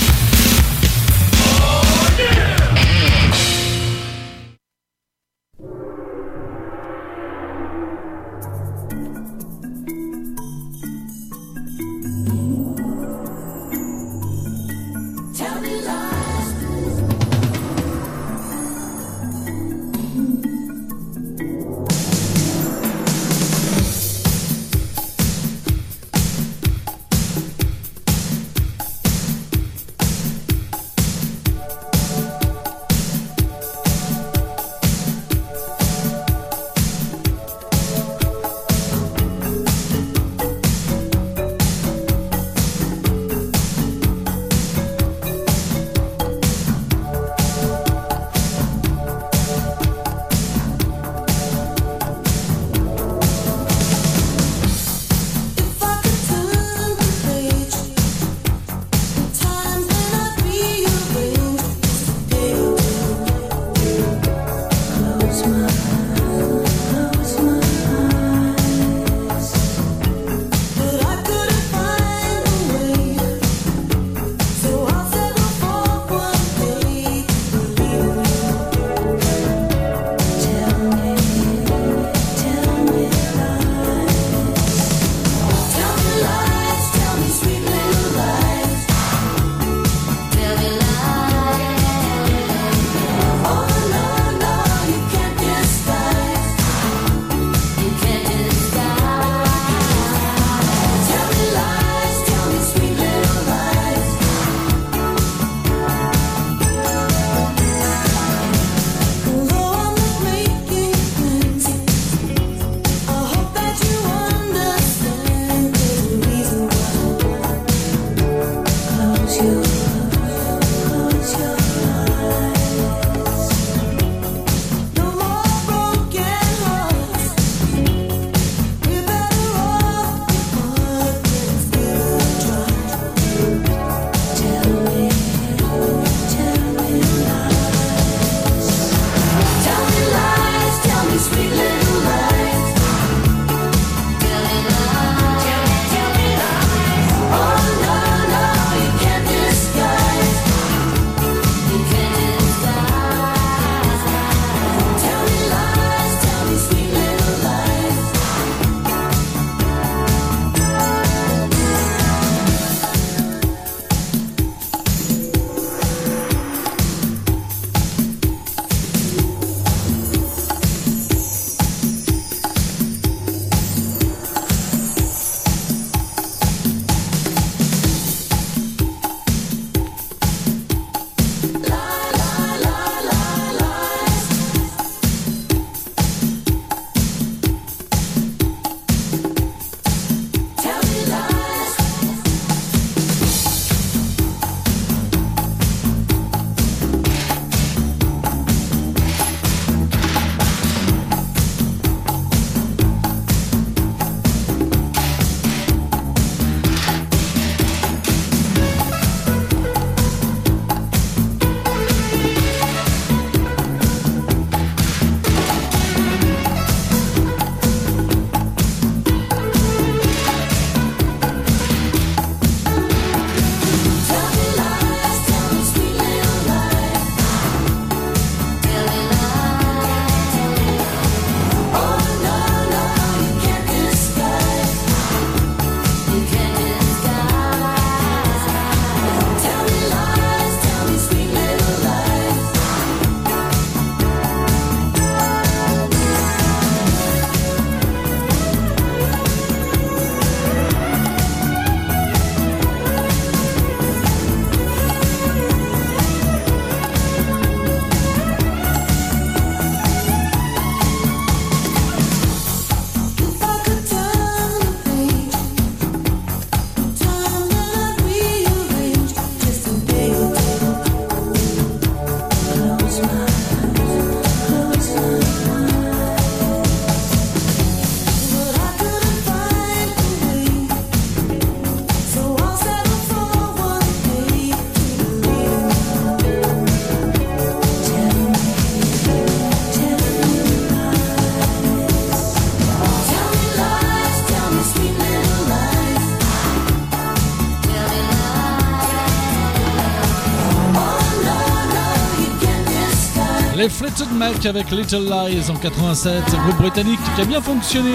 Fleetwood Mac avec Little Lies en 87, groupe britannique qui a bien fonctionné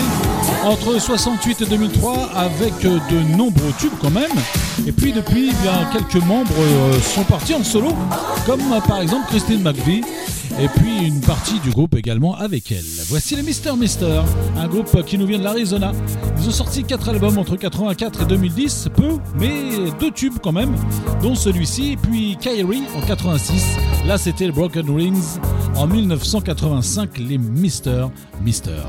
entre 68 et 2003 avec euh, de nombreux tubes quand même. Et puis depuis, eh bien, quelques membres euh, sont partis en solo, comme euh, par exemple Christine McVie, et puis une partie du groupe également avec elle. Voici les Mister Mister, un groupe qui nous vient de l'Arizona. Ils ont sorti 4 albums entre 84 et 2010, peu, mais deux tubes quand même, dont celui-ci, puis Kyrie en 86. Là c'était Broken Rings. En 1985, les Mister Mister.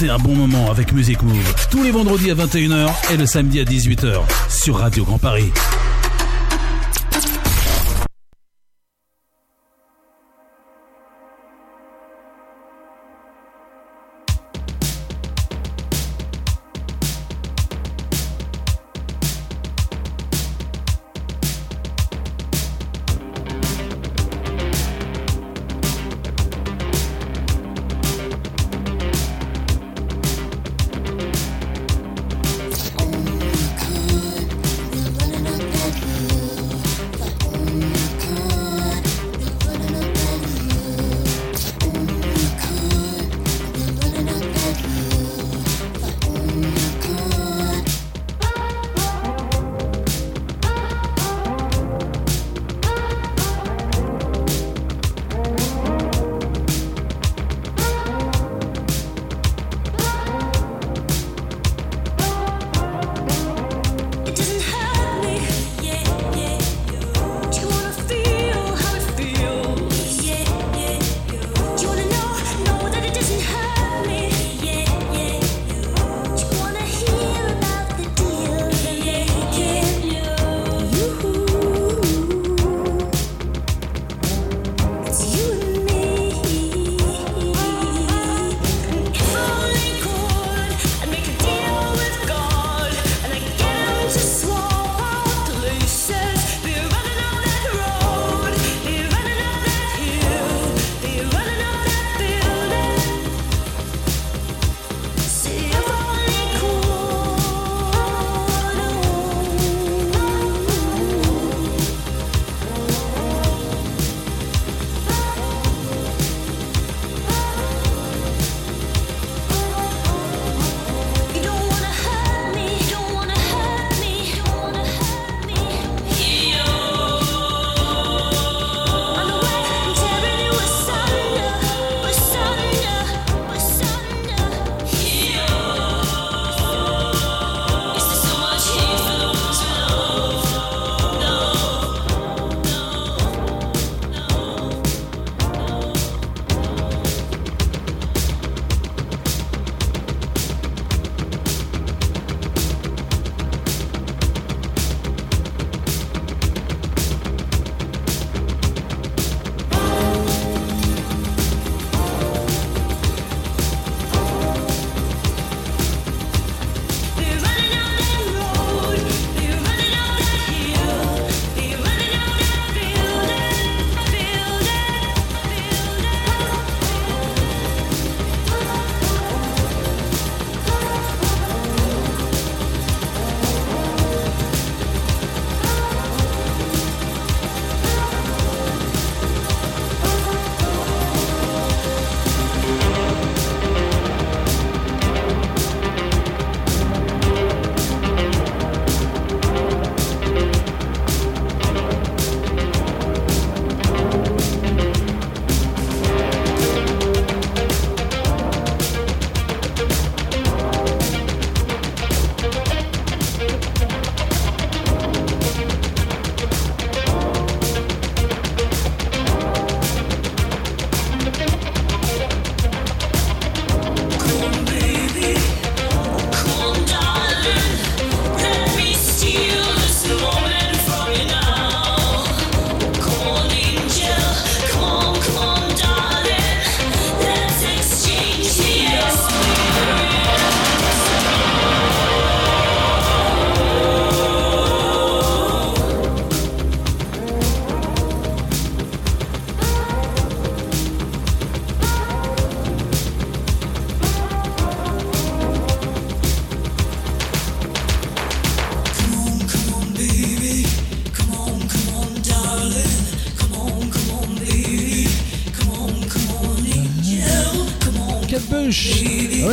Passer un bon moment avec Music Move tous les vendredis à 21h et le samedi à 18h sur Radio Grand Paris.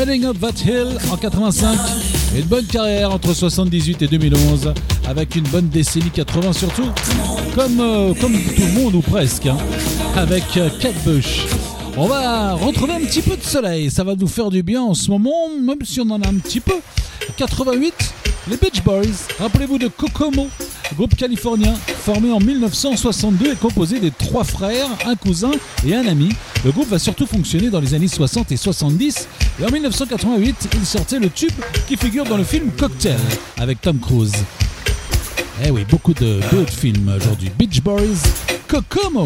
Running Up That Hill en 85 une bonne carrière entre 78 et 2011 avec une bonne décennie 80 surtout, comme, euh, comme tout le monde ou presque, hein, avec euh, Cat Bush. On va retrouver un petit peu de soleil, ça va nous faire du bien en ce moment, même si on en a un petit peu. 88, les Beach Boys, rappelez-vous de Kokomo, groupe californien formé en 1962 et composé des trois frères, un cousin et un ami. Le groupe va surtout fonctionner dans les années 60 et 70 et en 1988, il sortait le tube qui figure dans le film Cocktail avec Tom Cruise. Eh oui, beaucoup de d'autres films aujourd'hui. Beach Boys, Kokomo,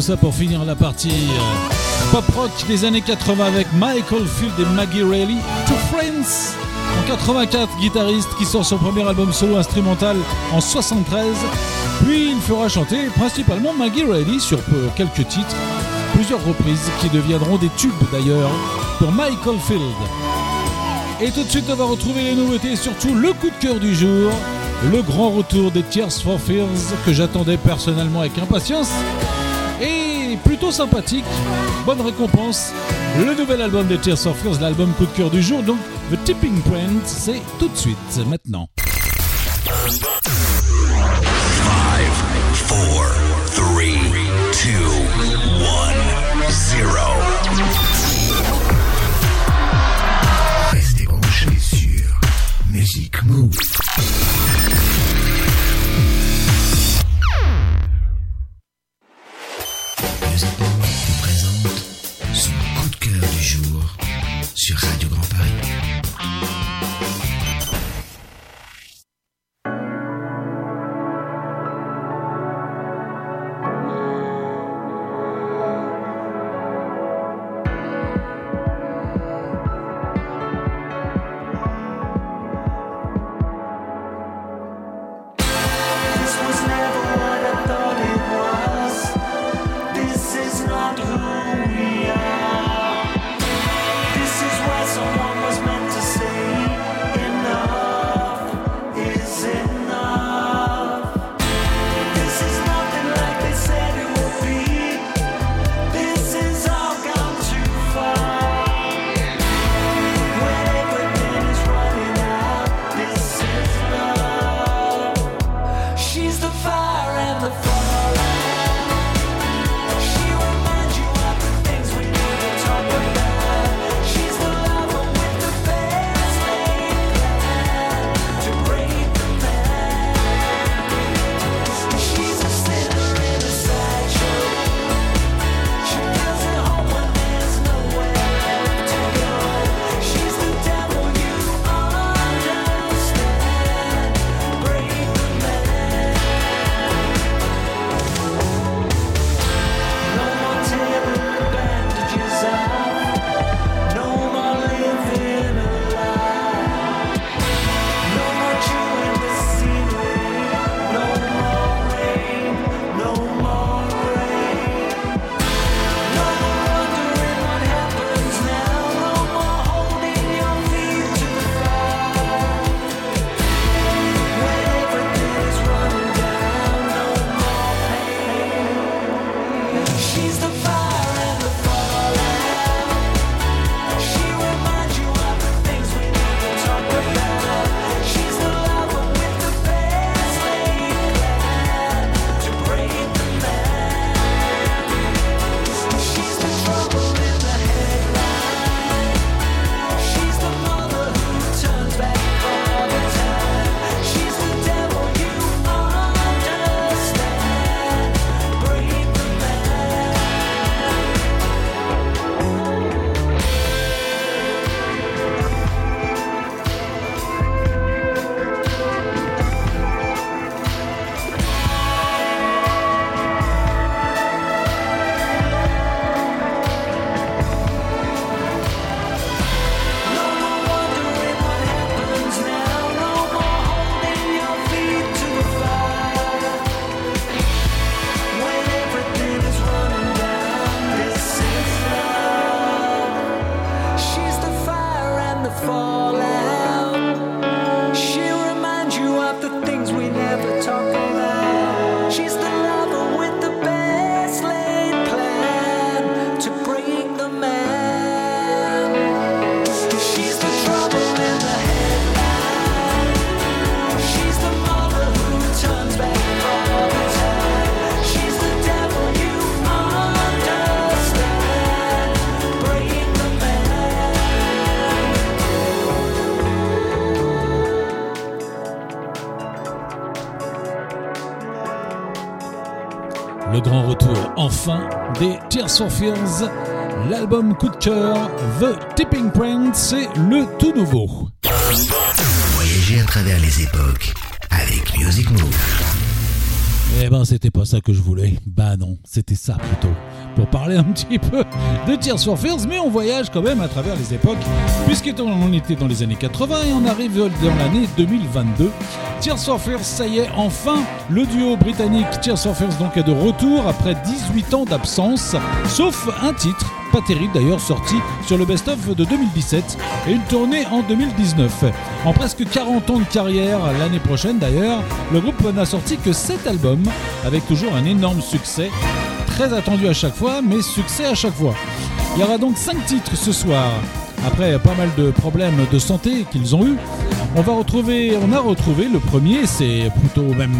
ça pour finir la partie euh, pop rock des années 80 avec Michael Field et Maggie Reilly, Two Friends. En 84, guitariste qui sort son premier album solo instrumental en 73. Puis il fera chanter principalement Maggie Reilly sur euh, quelques titres, plusieurs reprises qui deviendront des tubes d'ailleurs pour Michael Field. Et tout de suite, on va retrouver les nouveautés surtout le coup de cœur du jour, le grand retour des Tears for Fears que j'attendais personnellement avec impatience sympathique. Bonne récompense. Le nouvel album de Tears for Fears, l'album coup de cœur du jour. Donc, The Tipping Point, c'est tout de suite, maintenant. 5, 4, 3, 2, 1, 0. Restez branchés sur Music Move. Fears, l'album coup de cœur The Tipping Point, c'est le tout nouveau. Voyager à travers les époques avec Music Move. Eh ben, c'était pas ça que je voulais. Bah non, c'était ça plutôt. Pour parler un petit peu de Tears for Fears, mais on voyage quand même à travers les époques, puisqu'on était dans les années 80 et on arrive dans l'année 2022. Tears for Fears, ça y est, enfin, le duo britannique Tears for Fears donc est de retour après 10 18 ans d'absence, sauf un titre, pas terrible d'ailleurs, sorti sur le best-of de 2017 et une tournée en 2019. En presque 40 ans de carrière, l'année prochaine d'ailleurs, le groupe n'a sorti que 7 albums, avec toujours un énorme succès, très attendu à chaque fois, mais succès à chaque fois. Il y aura donc 5 titres ce soir. Après pas mal de problèmes de santé qu'ils ont eu, on va retrouver, on a retrouvé le premier, c'est plutôt même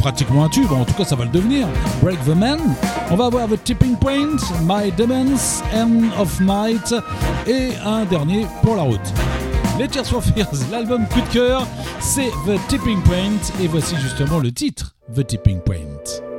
pratiquement un tube, en tout cas ça va le devenir. Break the Man. On va avoir The Tipping Point, My Demons, End of Night et un dernier pour la route. Les Tears for Fears, l'album coup de cœur, c'est The Tipping Point et voici justement le titre, The Tipping Point.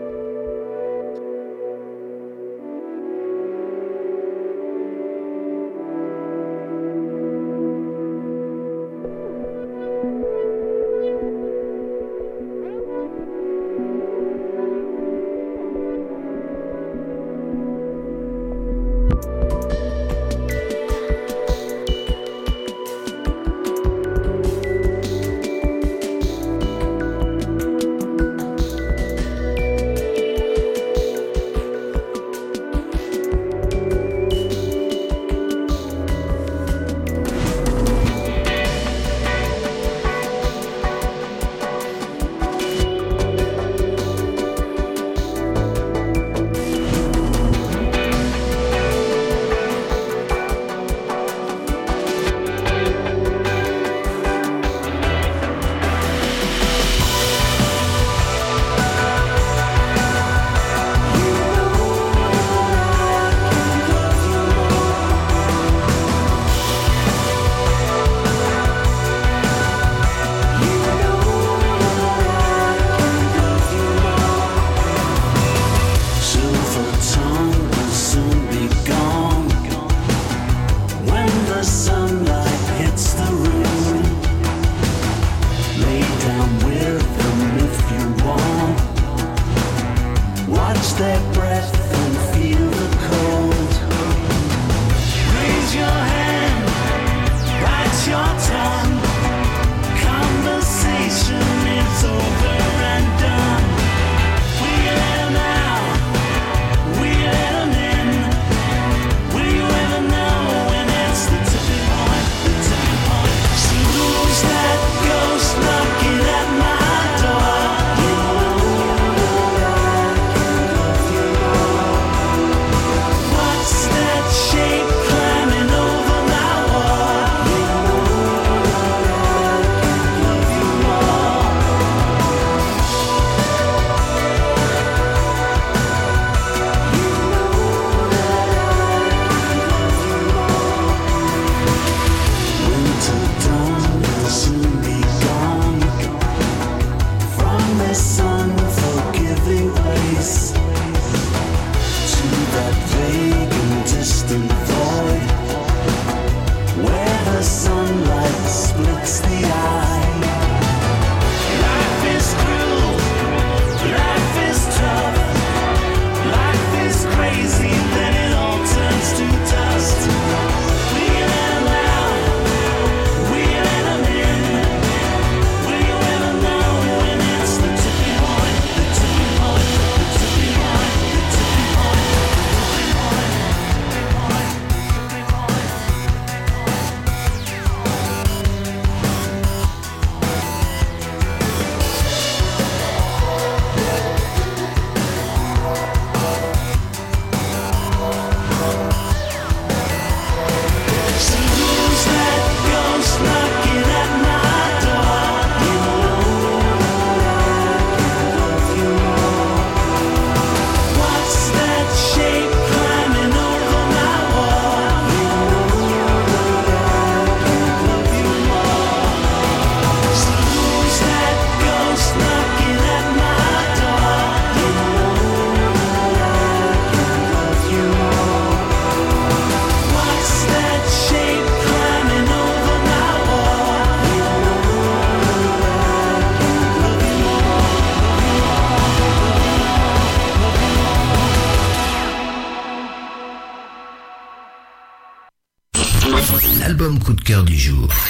jour.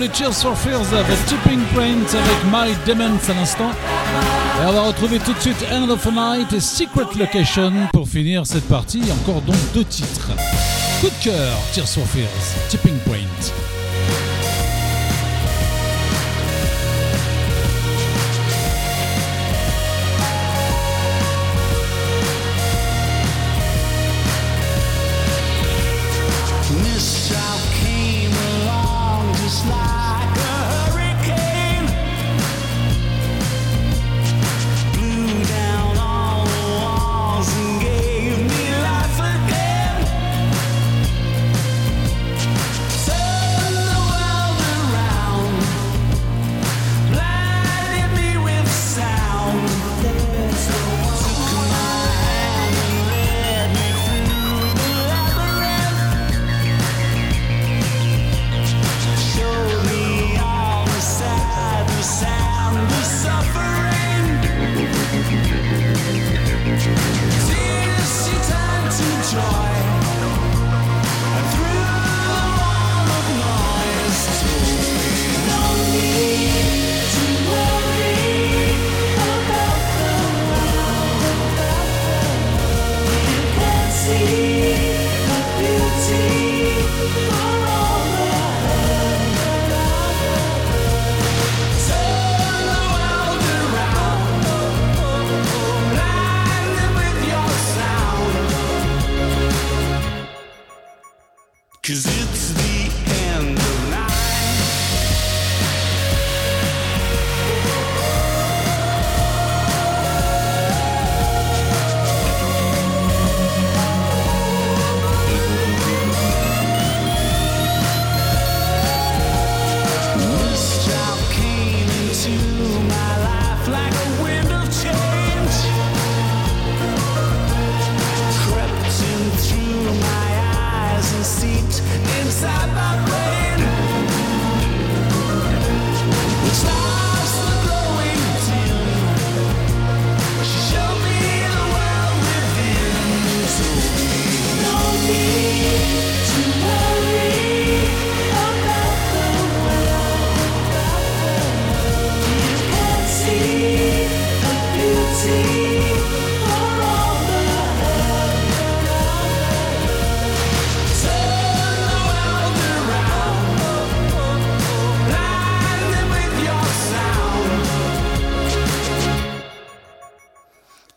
les Cheers for Fears avec Tipping Point avec My Demons à l'instant. Et on va retrouver tout de suite End of the Night et Secret Location pour finir cette partie. Encore donc deux titres. Coup de cœur, Tears for Fears, Tipping Point.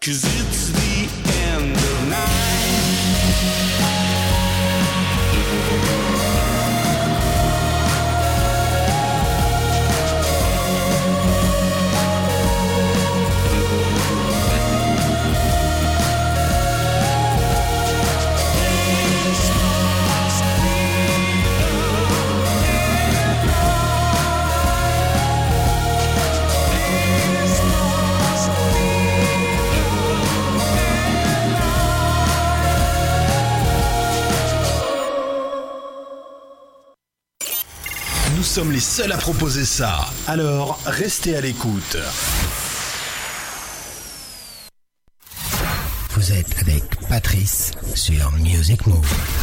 Cause it's Nous sommes les seuls à proposer ça. Alors, restez à l'écoute. Vous êtes avec Patrice sur Music Move.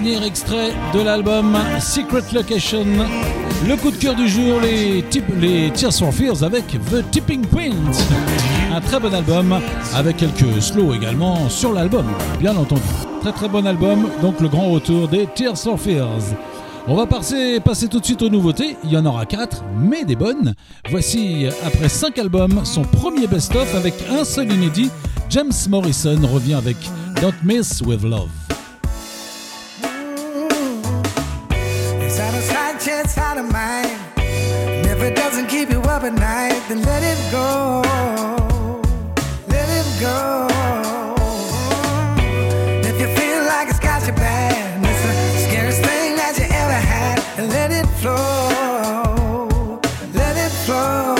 Dernier extrait de l'album Secret Location. Le coup de cœur du jour, les, les Tears for Fears avec The Tipping Point. Un très bon album avec quelques slows également sur l'album, bien entendu. Très très bon album, donc le grand retour des Tears for Fears. On va passer, passer tout de suite aux nouveautés. Il y en aura quatre, mais des bonnes. Voici, après cinq albums, son premier best-of avec un seul inédit. James Morrison revient avec Don't Miss with Love. at night, then let it go. Let it go. If you feel like it's got you bad, it's the scariest thing that you ever had, then let it flow. Let it flow.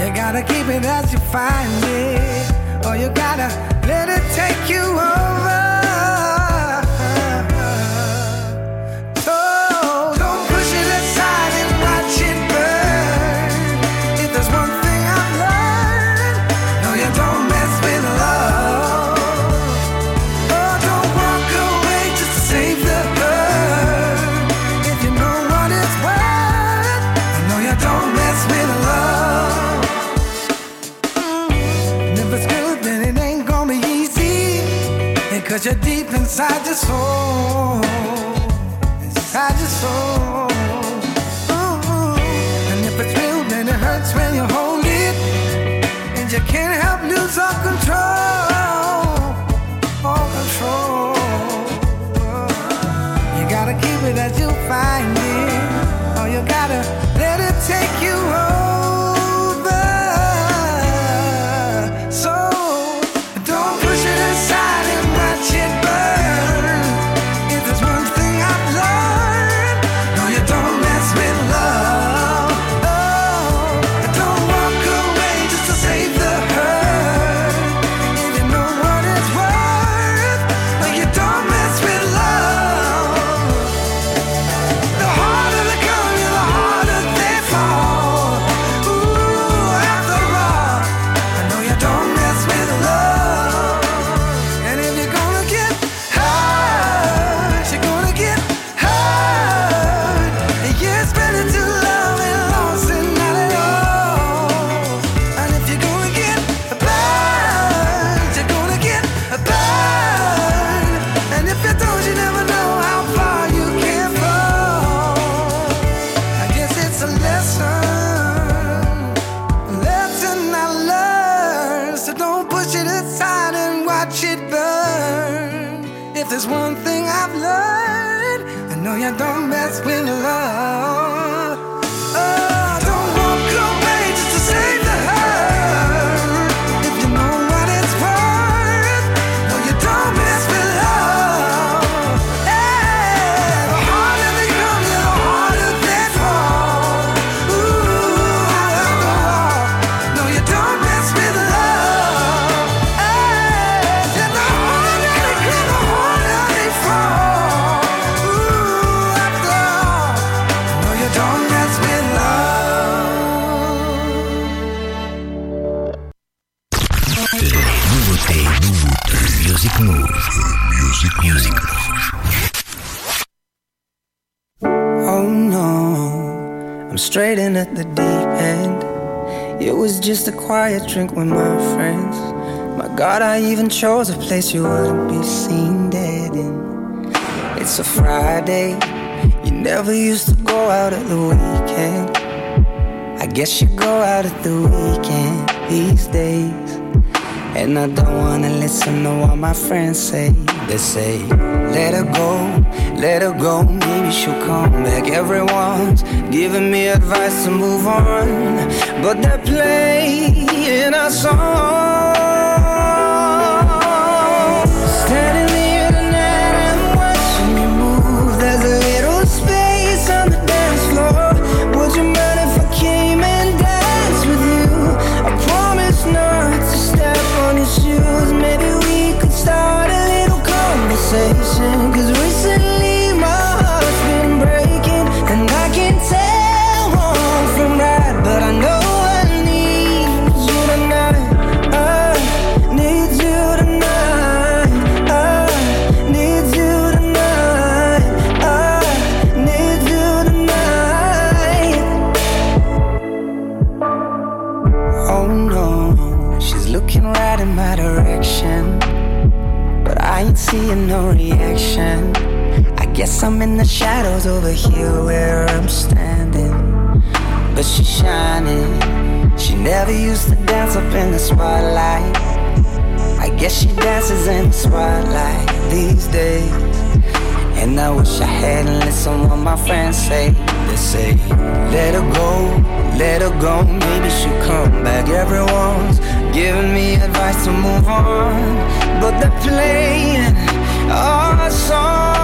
You gotta keep it as you find inside your soul. in at the deep end. It was just a quiet drink with my friends. My God, I even chose a place you wouldn't be seen dead in. It's a Friday. You never used to go out at the weekend. I guess you go out at the weekend these days. And I don't wanna listen to what my friends say. They say, let her go let her go, maybe she'll come back. Everyone's giving me advice to move on, but they're playing a song. Guess I'm in the shadows over here where I'm standing. But she's shining. She never used to dance up in the spotlight. I guess she dances in the spotlight these days. And I wish I hadn't listened to what my friends say. They say, let her go, let her go, maybe she'll come back. Everyone's giving me advice to move on, but they're playing our song.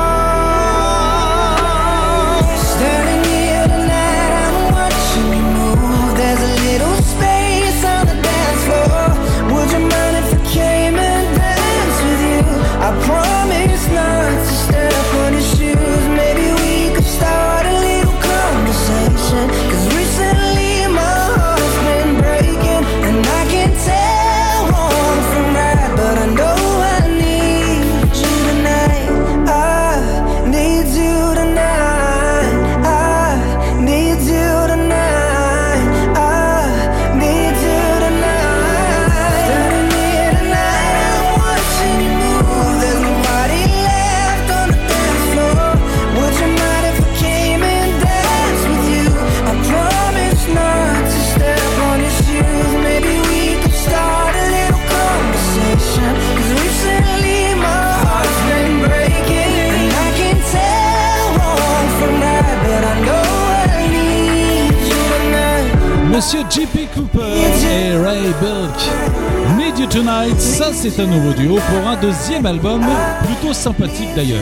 Monsieur J.P. Cooper et Ray Bilk. Need You Tonight, ça c'est un nouveau duo pour un deuxième album, plutôt sympathique d'ailleurs.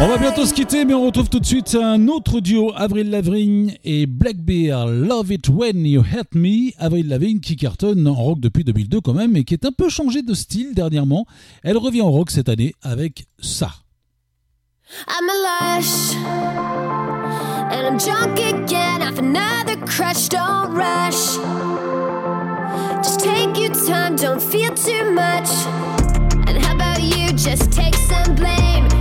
On va bientôt se quitter, mais on retrouve tout de suite un autre duo, Avril Lavigne et Blackbeard, Love It When You Hurt Me. Avril Lavigne qui cartonne en rock depuis 2002 quand même, et qui est un peu changé de style dernièrement. Elle revient en rock cette année avec ça. I'm a lush, and I'm drunk again off another crush. Don't rush, just take your time, don't feel too much. And how about you just take some blame?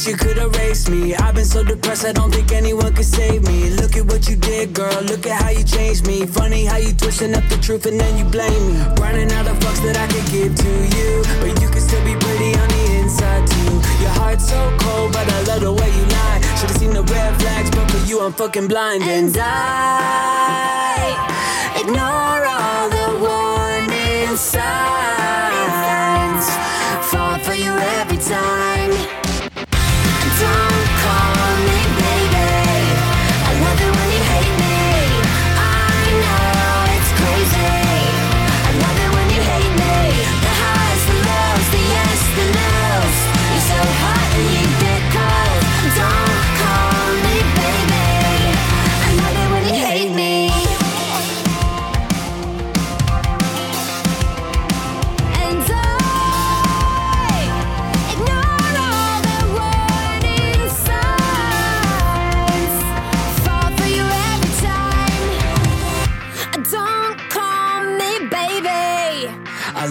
Wish you could erase me. I've been so depressed, I don't think anyone could save me. Look at what you did, girl. Look at how you changed me. Funny how you twisting up the truth and then you blame me. Running out of fucks that I could give to you. But you can still be pretty on the inside, too. Your heart's so cold, but I love the way you lie. Should've seen the red flags, but for you, I'm fucking blind. And I ignore all the warning signs.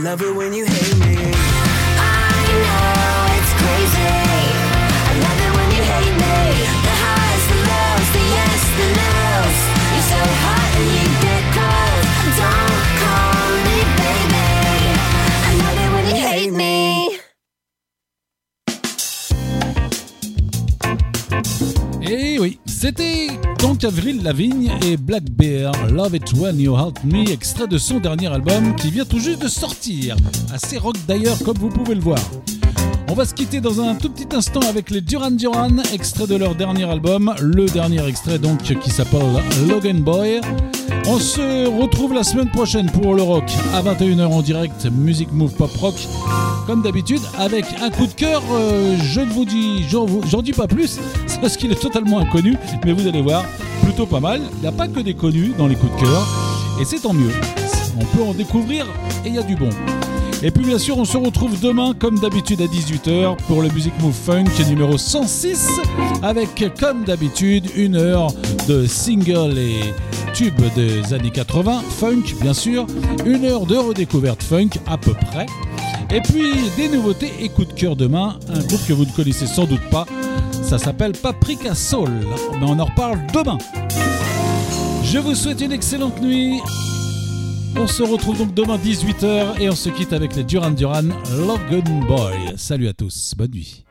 Love it when you hate Oui, c'était donc Avril Lavigne et Black Bear, Love It When You Help Me, extrait de son dernier album qui vient tout juste de sortir. Assez rock d'ailleurs, comme vous pouvez le voir. On va se quitter dans un tout petit instant avec les Duran Duran, extrait de leur dernier album, le dernier extrait donc qui s'appelle Logan Boy. On se retrouve la semaine prochaine pour le rock à 21h en direct, Music Move Pop Rock, comme d'habitude, avec un coup de cœur. euh, je ne vous dis, j'en dis pas plus, c'est parce qu'il est totalement inconnu, mais vous allez voir, plutôt pas mal. Il n'y a pas que des connus dans les coups de cœur, et c'est tant mieux. On peut en découvrir et il y a du bon. Et puis bien sûr, on se retrouve demain comme d'habitude à 18h pour le Music Move Funk numéro 106 avec comme d'habitude une heure de singles et tubes des années 80, funk bien sûr, une heure de redécouverte funk à peu près. Et puis des nouveautés et coups de cœur demain, un groupe que vous ne connaissez sans doute pas, ça s'appelle Paprika Soul, mais on en reparle demain. Je vous souhaite une excellente nuit. On se retrouve donc demain 18h et on se quitte avec les Duran Duran Logan Boy. Salut à tous, bonne nuit.